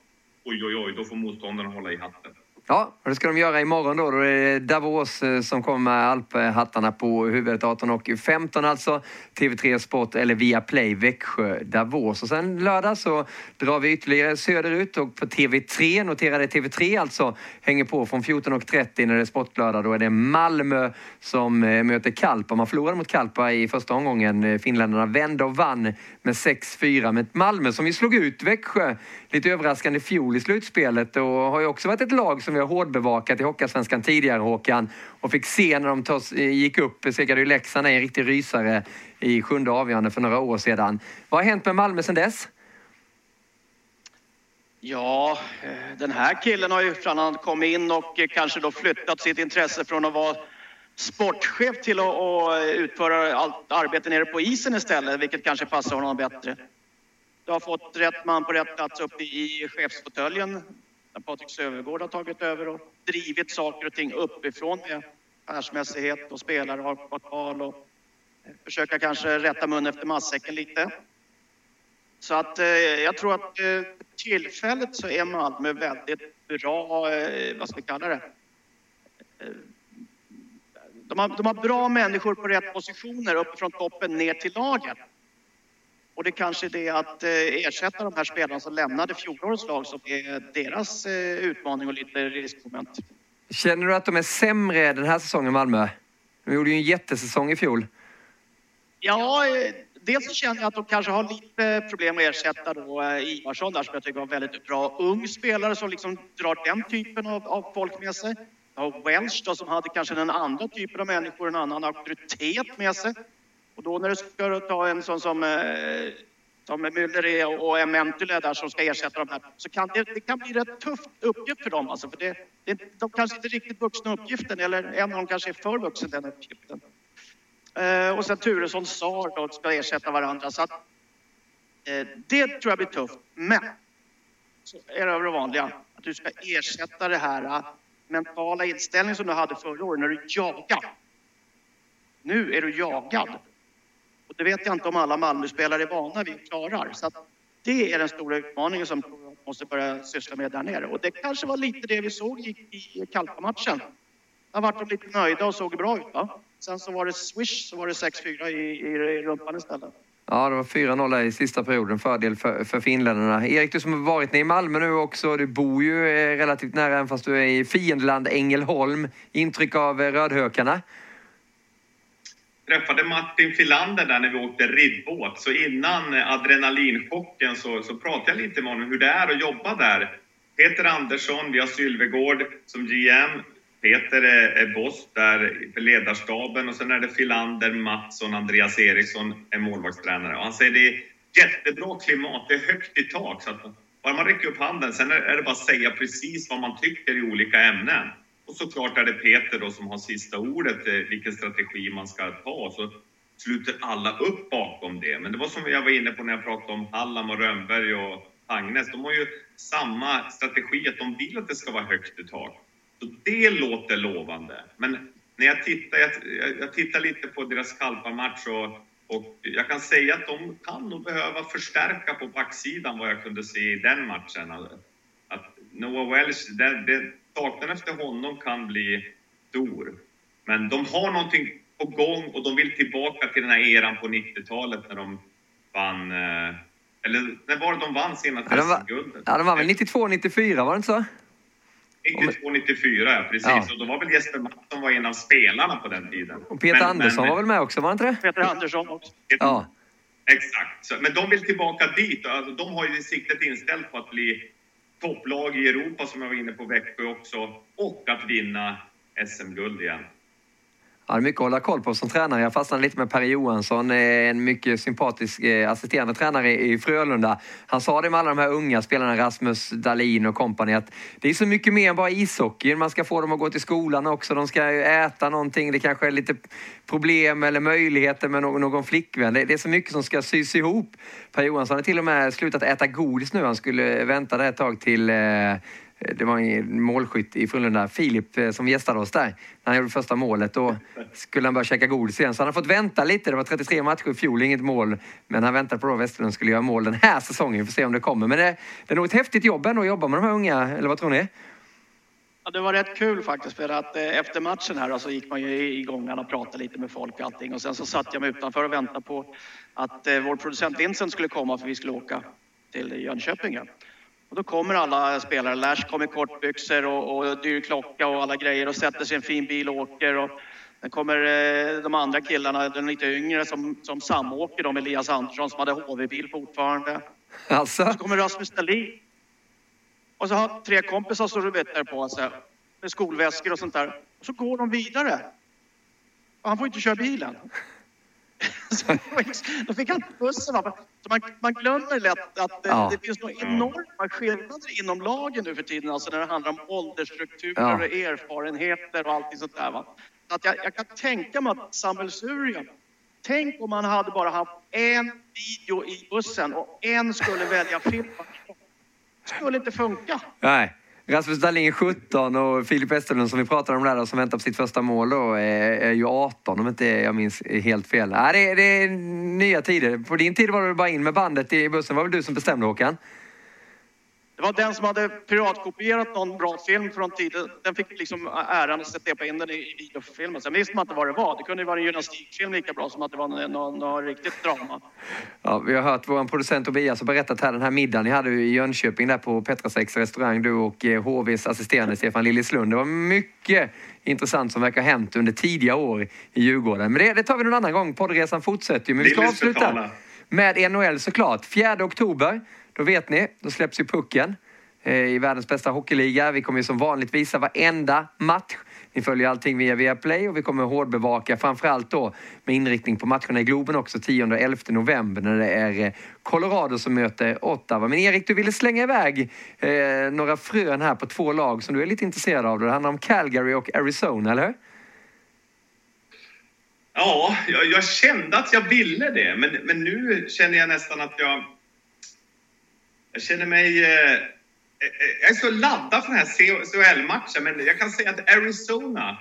Oj, oj, oj, då får motståndarna hålla i hatten. Ja, och det ska de göra imorgon då. Då är det Davos eh, som kommer med alphattarna på huvudet 18.15 alltså. TV3 Sport eller via Play Växjö Davos. Och sen lördag så drar vi ytterligare söderut och på TV3, noterade TV3 alltså, hänger på från 14.30 när det är sportlördag. Då är det Malmö som eh, möter Kalpa. Man förlorade mot Kalpa i första omgången. Eh, finländarna vände och vann med 6-4. Men Malmö som vi slog ut Växjö lite överraskande i fjol i slutspelet och har ju också varit ett lag som vi har hårdbevakat i Hockeyallsvenskan tidigare Håkan och fick se när de tos, eh, gick upp, eh, segrade ju Leksand en riktig rysare i sjunde avgörande för några år sedan. Vad har hänt med Malmö sedan dess? Ja, eh, den här killen har ju bland han kommit in och kanske då flyttat sitt intresse från att vara sportchef till att utföra allt arbete nere på isen istället, vilket kanske passar honom bättre. Du har fått rätt man på rätt plats uppe i chefsfåtöljen när Patrik Sövergård har tagit över och drivit saker och ting uppifrån med affärsmässighet och spelare och val och eh, försöka kanske rätta mun efter matsäcken lite. Så att eh, jag tror att eh, tillfället så är Malmö väldigt bra, eh, vad ska vi kalla det? Eh, de har, de har bra människor på rätt positioner uppifrån toppen ner till laget. Och det kanske är det att eh, ersätta de här spelarna som lämnade fjolårets lag som är deras eh, utmaning och lite riskmoment. Känner du att de är sämre den här säsongen, Malmö? De gjorde ju en jättesäsong i fjol. Ja, eh, dels så känner jag att de kanske har lite problem att ersätta då Ivarsson där som jag tycker var väldigt bra ung spelare som liksom drar den typen av, av folk med sig. Ja, Welsh då som hade kanske den andra typen av människor, en annan auktoritet med sig. Och då när du ska ta en sån som, eh, som Müller och en där som ska ersätta de här så kan det, det kan bli rätt tufft uppgift för dem. Alltså, för det, det, de kanske inte är riktigt vuxna uppgiften eller en av dem kanske är för vuxen den uppgiften. Eh, och sen Turesson Sar då ska ersätta varandra. Så att, eh, det tror jag blir tufft. Men så är det det vanliga, att du ska ersätta det här eh, mentala inställningen som du hade förra året när du jagade. Nu är du jagad. Det vet jag inte om alla Malmöspelare är vana vid och klarar. Så det är den stora utmaningen som vi måste börja syssla med där nere. Och det kanske var lite det vi såg i, i Kalpa-matchen. Där vart de lite nöjda och såg bra ut. Va? Sen så var det swish, så var det 6-4 i, i rumpan istället. Ja, det var 4-0 i sista perioden. Fördel för, för finländarna. Erik, du som har varit nere i Malmö nu också. Du bor ju eh, relativt nära, även fast du är i fiendeland Ängelholm. Intryck av eh, rödhökarna? Träffade Martin Filander där när vi åkte ribbåt. Så innan adrenalinchocken så, så pratade jag lite med honom hur det är att jobba där. Peter Andersson, vi har Sylvegård som GM. Peter är, är boss där för ledarstaben och sen är det Filander, Mattsson, Andreas Eriksson är målvaktstränare. Och han säger det är jättebra klimat, det är högt i tak. Så att bara man räcker upp handen, sen är det bara att säga precis vad man tycker i olika ämnen. Och såklart är det Peter då som har sista ordet, eh, vilken strategi man ska ta. Så sluter alla upp bakom det. Men det var som jag var inne på när jag pratade om Hallam och Rönnberg och Agnes. De har ju samma strategi, att de vill att det ska vara högt i tak. Så det låter lovande. Men när jag tittar, jag, jag tittar lite på deras Kalpa-match och, och jag kan säga att de kan nog behöva förstärka på backsidan vad jag kunde se i den matchen. Att Noah Welsh, det, det, saknaden efter honom kan bli stor. Men de har någonting på gång och de vill tillbaka till den här eran på 90-talet när de vann... Eh, eller när var det de vann senast ja, guldet? Ja, de vann väl 92, 94, var det inte så? 92, 94, ja precis. Ja. Och då var väl Jesper Mattsson var en av spelarna på den tiden. Och Peter men, Andersson men, var väl med också, var inte det? Peter Andersson också. Ja. Exakt. Så, men de vill tillbaka dit. Alltså, de har ju siktet inställt på att bli topplag i Europa som jag var inne på Växjö också och att vinna SM-guld igen. Ja, det är mycket att hålla koll på som tränare. Jag fastnade lite med Per Johansson, eh, en mycket sympatisk eh, assisterande tränare i Frölunda. Han sa det med alla de här unga spelarna, Rasmus Dahlin och kompani, att det är så mycket mer än bara ishockey. Man ska få dem att gå till skolan också. De ska äta någonting. Det kanske är lite problem eller möjligheter med någon, någon flickvän. Det, det, är så mycket som ska sys ihop. Per Johansson har till och med slutat äta godis nu. Han skulle vänta det ett tag till eh, Eh, det var en målskytt i Frölunda, Filip, eh, som gästade oss där. När han gjorde första målet, då skulle han börja käka godis igen. Så han har fått vänta lite. Det var 33 matcher i fjol, inget mål. Men han väntade på att Westerlund skulle göra mål den här säsongen. Vi får se om det kommer. Men det, det är nog ett häftigt jobb ändå att jobba med de här unga, eller vad tror ni? Ja, det var rätt kul faktiskt för att efter matchen här så gick man ju igång och pratade lite med folk och allting och sen så satt jag mig utanför och väntade på att vår producent Vincent skulle komma för vi skulle åka till Jönköping. Och då kommer alla spelare. Lash kommer i kortbyxor och, och dyr klocka och alla grejer och sätter sig i en fin bil och åker. Och sen kommer eh, de andra killarna, de lite yngre, som, som samåker de Elias Andersson som hade HV-bil fortfarande. Alltså? Och så kommer Rasmus Dahlin. Och så har tre kompisar står och bettar på sig med skolväskor och sånt där. Och så går de vidare. Och han får inte köra bilen. Då fick han bussen. Så man, man glömmer lätt att det, ja. det finns några enorma skillnader inom lagen nu för tiden. Alltså när det handlar om åldersstrukturer ja. och erfarenheter och allting sånt där. Va? Att jag, jag kan tänka mig att sammelsurium Tänk om man hade bara haft en video i bussen och en skulle välja film. Det skulle inte funka. Nej. Rasmus Dahlin 17 och Filip Westerlund som vi pratade om där som väntar på sitt första mål då är, är ju 18 om inte jag minns helt fel. Nej, det, det är nya tider. På din tid var det bara in med bandet i bussen. var väl du som bestämde Håkan? Det var den som hade piratkopierat någon bra film från tiden. Den fick liksom äran att sätta in den i videofilmen. Sen visste man inte vad det var. Det kunde ju vara en gymnastikfilm lika bra som att det var något, något riktigt drama. Ja, vi har hört vår producent Tobias har berättat här den här middagen ni hade i Jönköping där på Petrasex restaurang, du och HVs eh, assisterande Stefan Liljeslund. Det var mycket intressant som verkar ha hänt under tidiga år i Djurgården. Men det, det tar vi någon annan gång. Poddresan fortsätter ju. Men vi ska avsluta med NHL såklart. 4 oktober då vet ni, då släpps ju pucken eh, i världens bästa hockeyliga. Vi kommer ju som vanligt visa varenda match. Ni följer allting via Viaplay och vi kommer hårdbevaka framförallt då med inriktning på matcherna i Globen också 10 och 11 november när det är eh, Colorado som möter Ottawa. Men Erik, du ville slänga iväg eh, några frön här på två lag som du är lite intresserad av. Det handlar om Calgary och Arizona, eller hur? Ja, jag, jag kände att jag ville det, men, men nu känner jag nästan att jag jag känner mig... Eh, eh, jag är så laddad för den här CHL-matchen, men jag kan säga att Arizona,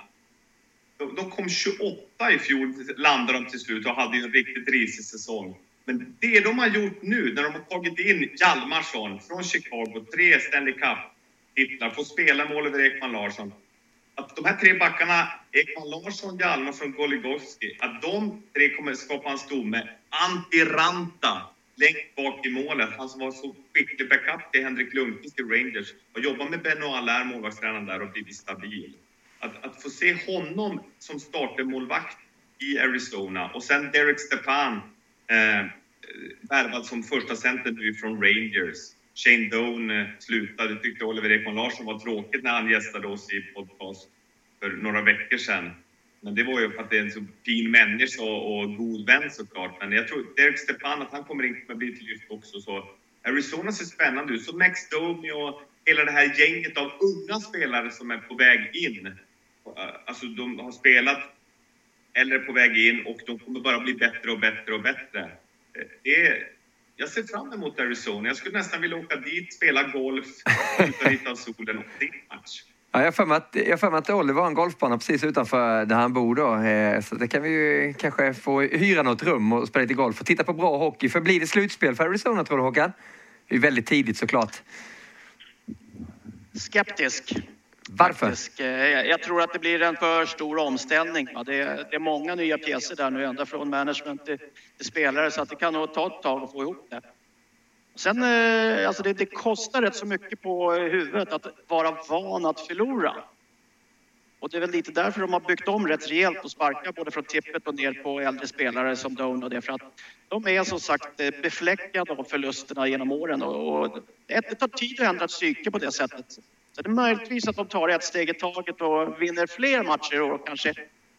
de, de kom 28 i fjol, landade de till slut och hade en riktigt risig säsong. Men det de har gjort nu, när de har tagit in Hjalmarsson från Chicago, tre Stanley Cup-titlar, får spela med Oliver Ekman Larsson. Att de här tre backarna, Ekman Larsson, Hjalmarsson, Goligoski, att de tre kommer skapa en stomme. Antiranta längst bak i målet. Han som var så skicklig backup till Henrik Lundqvist i Rangers. har jobbat med Benno Allaire, målvaktstränaren där, och blivit stabil. Att, att få se honom som startermålvakt i Arizona och sen Derek Stepan eh, värvad som första center nu från Rangers. Shane Doan eh, slutade, tyckte Oliver Ekman Larsson var tråkigt när han gästade oss i podcast för några veckor sedan. Men det var ju för att det är en så fin människa och, och god vän såklart. Men jag tror Derek Stepan, att han kommer in med bli till lyft också. Så Arizona ser spännande ut. Så Max Domi och hela det här gänget av unga spelare som är på väg in. Eh, alltså de har spelat eller är på väg in och de kommer bara bli bättre och bättre och bättre. Eh, det är, jag ser fram emot Arizona. Jag skulle nästan vilja åka dit, spela golf, njuta lite av solen och se match. Ja, jag har för mig att Oliver har en golfbana precis utanför där han bor då. Eh, så det kan vi ju kanske få hyra något rum och spela lite golf och titta på bra hockey. För blir det slutspel för Arizona tror du Håkan? Det är väldigt tidigt såklart. Skeptisk. Varför? Skeptisk. Eh, jag tror att det blir en för stor omställning. Det är, många nya pjäser där nu, ända från management till, spelare, så att det kan nog ta ett tag att få ihop det. Sen, eh, alltså det, det, kostar rätt så mycket på eh, huvudet att vara van att förlora. Och det är väl lite därför de har byggt om rätt rejält och sparkat både från tippet och ner på äldre spelare som Doan och det. För att de är som sagt eh, befläckade av förlusterna genom åren och det tar tid att ändra psyke på det sättet. Så det är möjligtvis att de tar ett steg i taget och vinner fler matcher och kanske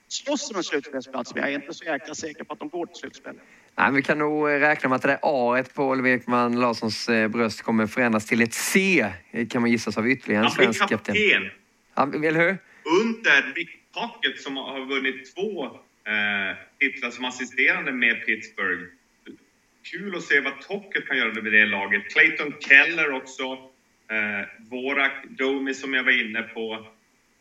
slåss om en slutspelsplats, men jag är inte så jäkla säker på att de går till slutspel. Nej, vi kan nog räkna med att det där A på Oliver Ekman Larssons eh, bröst kommer förändras till ett C, kan man gissas av ytterligare en svensk kapten. kapten. Ja, eller hur? Under mittpacket som har vunnit två eh, titlar som assisterande med Pittsburgh. Kul att se vad Tocket kan göra med det laget. Clayton Keller också. Eh, Vorak Domi som jag var inne på.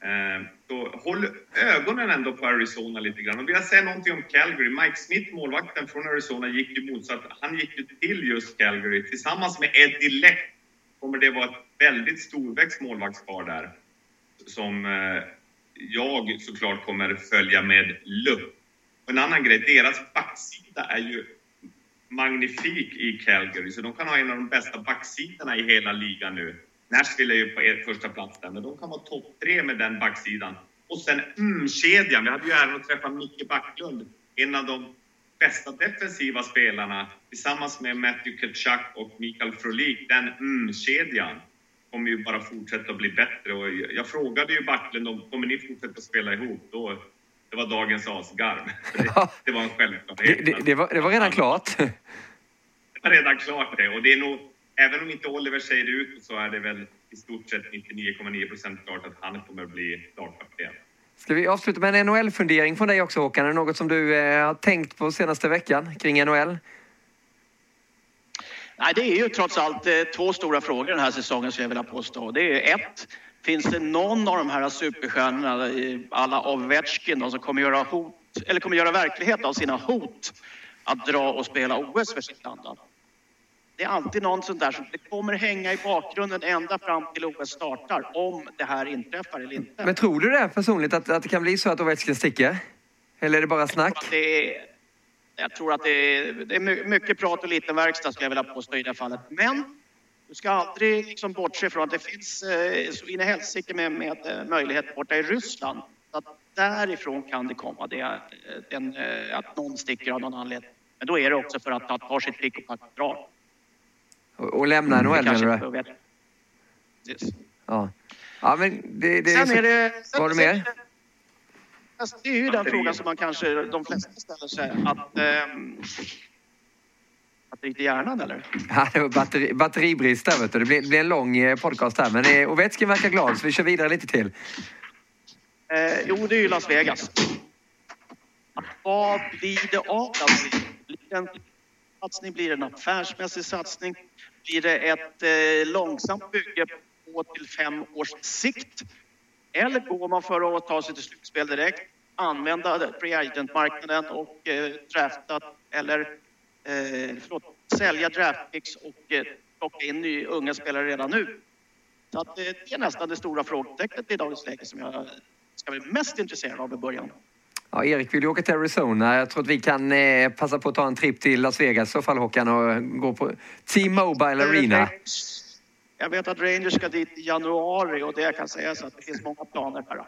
Eh, så håll ögonen ändå på Arizona lite grann. Och vill jag säga någonting om Calgary. Mike Smith, målvakten från Arizona, gick ju motsatt. Han gick ju till just Calgary. Tillsammans med Eddie Leck kommer det vara ett väldigt storväxt målvaktspar där. Som eh, jag såklart kommer följa med lupp. En annan grej, deras backsida är ju magnifik i Calgary, så de kan ha en av de bästa backsidorna i hela ligan nu. Nashville är ju på första plats där, men de kan vara topp tre med den backsidan. Och sen mm-kedjan. Vi hade ju äran att träffa Micke Backlund, en av de bästa defensiva spelarna tillsammans med Matthew Tkachuk och Mikael Frolik. Den mm-kedjan kommer ju bara fortsätta att bli bättre. Och jag frågade ju Backlund om kommer ni fortsätta spela ihop? Då, det var dagens asgarv. Det, det var en självklarhet. Det, det, det, var, det var redan klart. Det var redan klart det. Och det är nog även om inte Oliver säger det ut så är det väl i stort sett 99,9 procent klart att han kommer att bli lagkapten. Ska vi avsluta med en NHL-fundering från dig också Håkan? Är det något som du eh, har tänkt på senaste veckan kring NHL? Nej, det är ju trots allt eh, två stora frågor den här säsongen skulle jag vilja påstå. Det är ett, finns det någon av de här superstjärnorna, alla Ovechkin, som kommer göra, hot, eller kommer göra verklighet av sina hot att dra och spela OS för sitt land? Det är alltid någon sån där som det kommer hänga i bakgrunden ända fram till OS startar om det här inträffar eller inte. Men tror du det personligt att, att det kan bli så att Ovechkin sticker? Eller är det bara snack? Jag tror att det är, jag tror att det är, det är mycket prat och liten verkstad skulle jag vilja påstå i det fallet. Men du ska aldrig liksom bortse från att det finns eh, så in i helsike med, med eh, möjlighet borta i Ryssland. Så att därifrån kan det komma det, eh, den, att någon sticker av någon anledning. Men då är det också för att ta sitt pick och pack och dra. Och, och lämna NHL menar du? Ja. Ja, men det, det sen är, är det... Vad har du mer? Det är ju den frågan som man kanske, de flesta ställer sig. Att, ähm, att det inte hjärnan eller? Ja, det var batteri, batteribrist där vet du. Det blir, det blir en lång eh, podcast här. Men eh, Ovechkin verkar glad så vi kör vidare lite till. Eh, jo, det är ju Las Vegas. Vad blir det av Las Vegas? Blir det en satsning? Blir det en affärsmässig satsning? Blir det ett eh, långsamt bygge på till fem års sikt? Eller går man för att ta sig till slutspel direkt, använda free agent-marknaden och eh, drafta eller eh, förlåt, sälja draftpicks och eh, plocka in ny, unga spelare redan nu? Så att, eh, det är nästan det stora frågetecknet i dagens läge som jag ska bli mest intresserad av i början. Ja, Erik vill ju åka till Arizona. Jag tror att vi kan eh, passa på att ta en tripp till Las Vegas i så fall Håkan och gå på T-Mobile Arena. Jag vet att Rangers ska dit i januari och det jag kan säga så att det finns många planer det.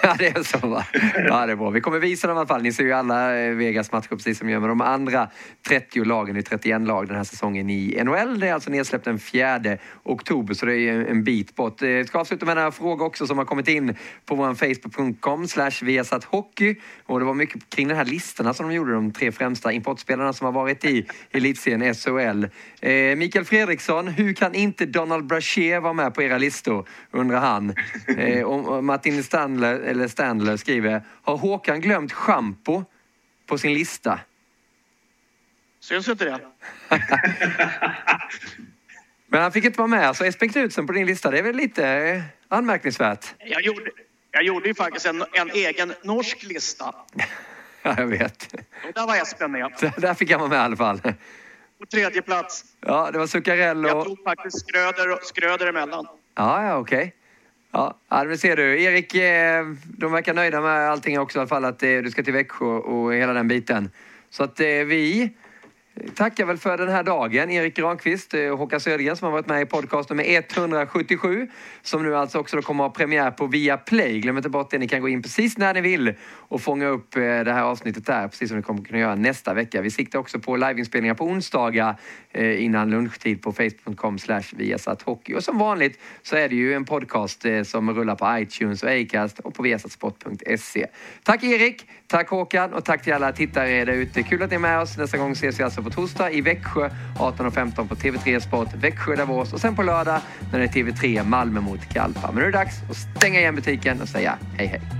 Ja, det är så va? Ja, det är bra. Vi kommer visa dem i alla fall. Ni ser ju alla eh, Vegas matcher precis som vi gör med de andra 30 lagen. Det är 31 lag den här säsongen i NHL. Det är alltså nedsläppt den 4 oktober, så det är en bit bort. Jag ska avsluta med en fråga också som har kommit in på vår facebook.com slash hockey. Och det var mycket kring de här listorna som de gjorde, de tre främsta importspelarna som har varit i elitserien SHL. Eh, Mikael Fredriksson, hur kan inte Donald Brashear vara med på era listor? Undrar han. Eh, och Martin Stanley eller Standler skriver, har Håkan glömt schampo på sin lista? Syns inte det? Men han fick inte vara med, så Espen Knutsen på din lista, det är väl lite eh, anmärkningsvärt? Jag gjorde, jag gjorde ju faktiskt en, en egen norsk lista. Ja, jag vet. Och där var Espen med. Så där fick han vara med i alla fall. På tredje plats. Ja, det var Zuccarello. Jag tog faktiskt Skröder, Skröder emellan. Ja, ja, okej. Okay. Ja, det ser du. Erik, eh, de verkar nöjda med allting också i alla fall, att eh, du ska till Växjö och hela den biten. Så att eh, vi tackar väl för den här dagen. Erik Granqvist och Håkan Södergren som har varit med i podcast nummer 177 som nu alltså också kommer att ha premiär på Viaplay. Glöm inte bort det. Ni kan gå in precis när ni vill och fånga upp eh, det här avsnittet där, precis som ni kommer kunna göra nästa vecka. Vi siktar också på liveinspelningar på onsdagar eh, innan lunchtid på facebook.com viasathockey. Och som vanligt så är det ju en podcast som rullar på iTunes och Acast och på viasatsport.se. Tack Erik, tack Håkan och tack till alla tittare där ute. Kul att ni är med oss. Nästa gång ses vi alltså Alltså på torsdag i Växjö 18.15 på TV3 Sport, Växjö Davos och sen på lördag när det är TV3 Malmö mot Kalpa. Men nu är det dags att stänga igen butiken och säga hej hej.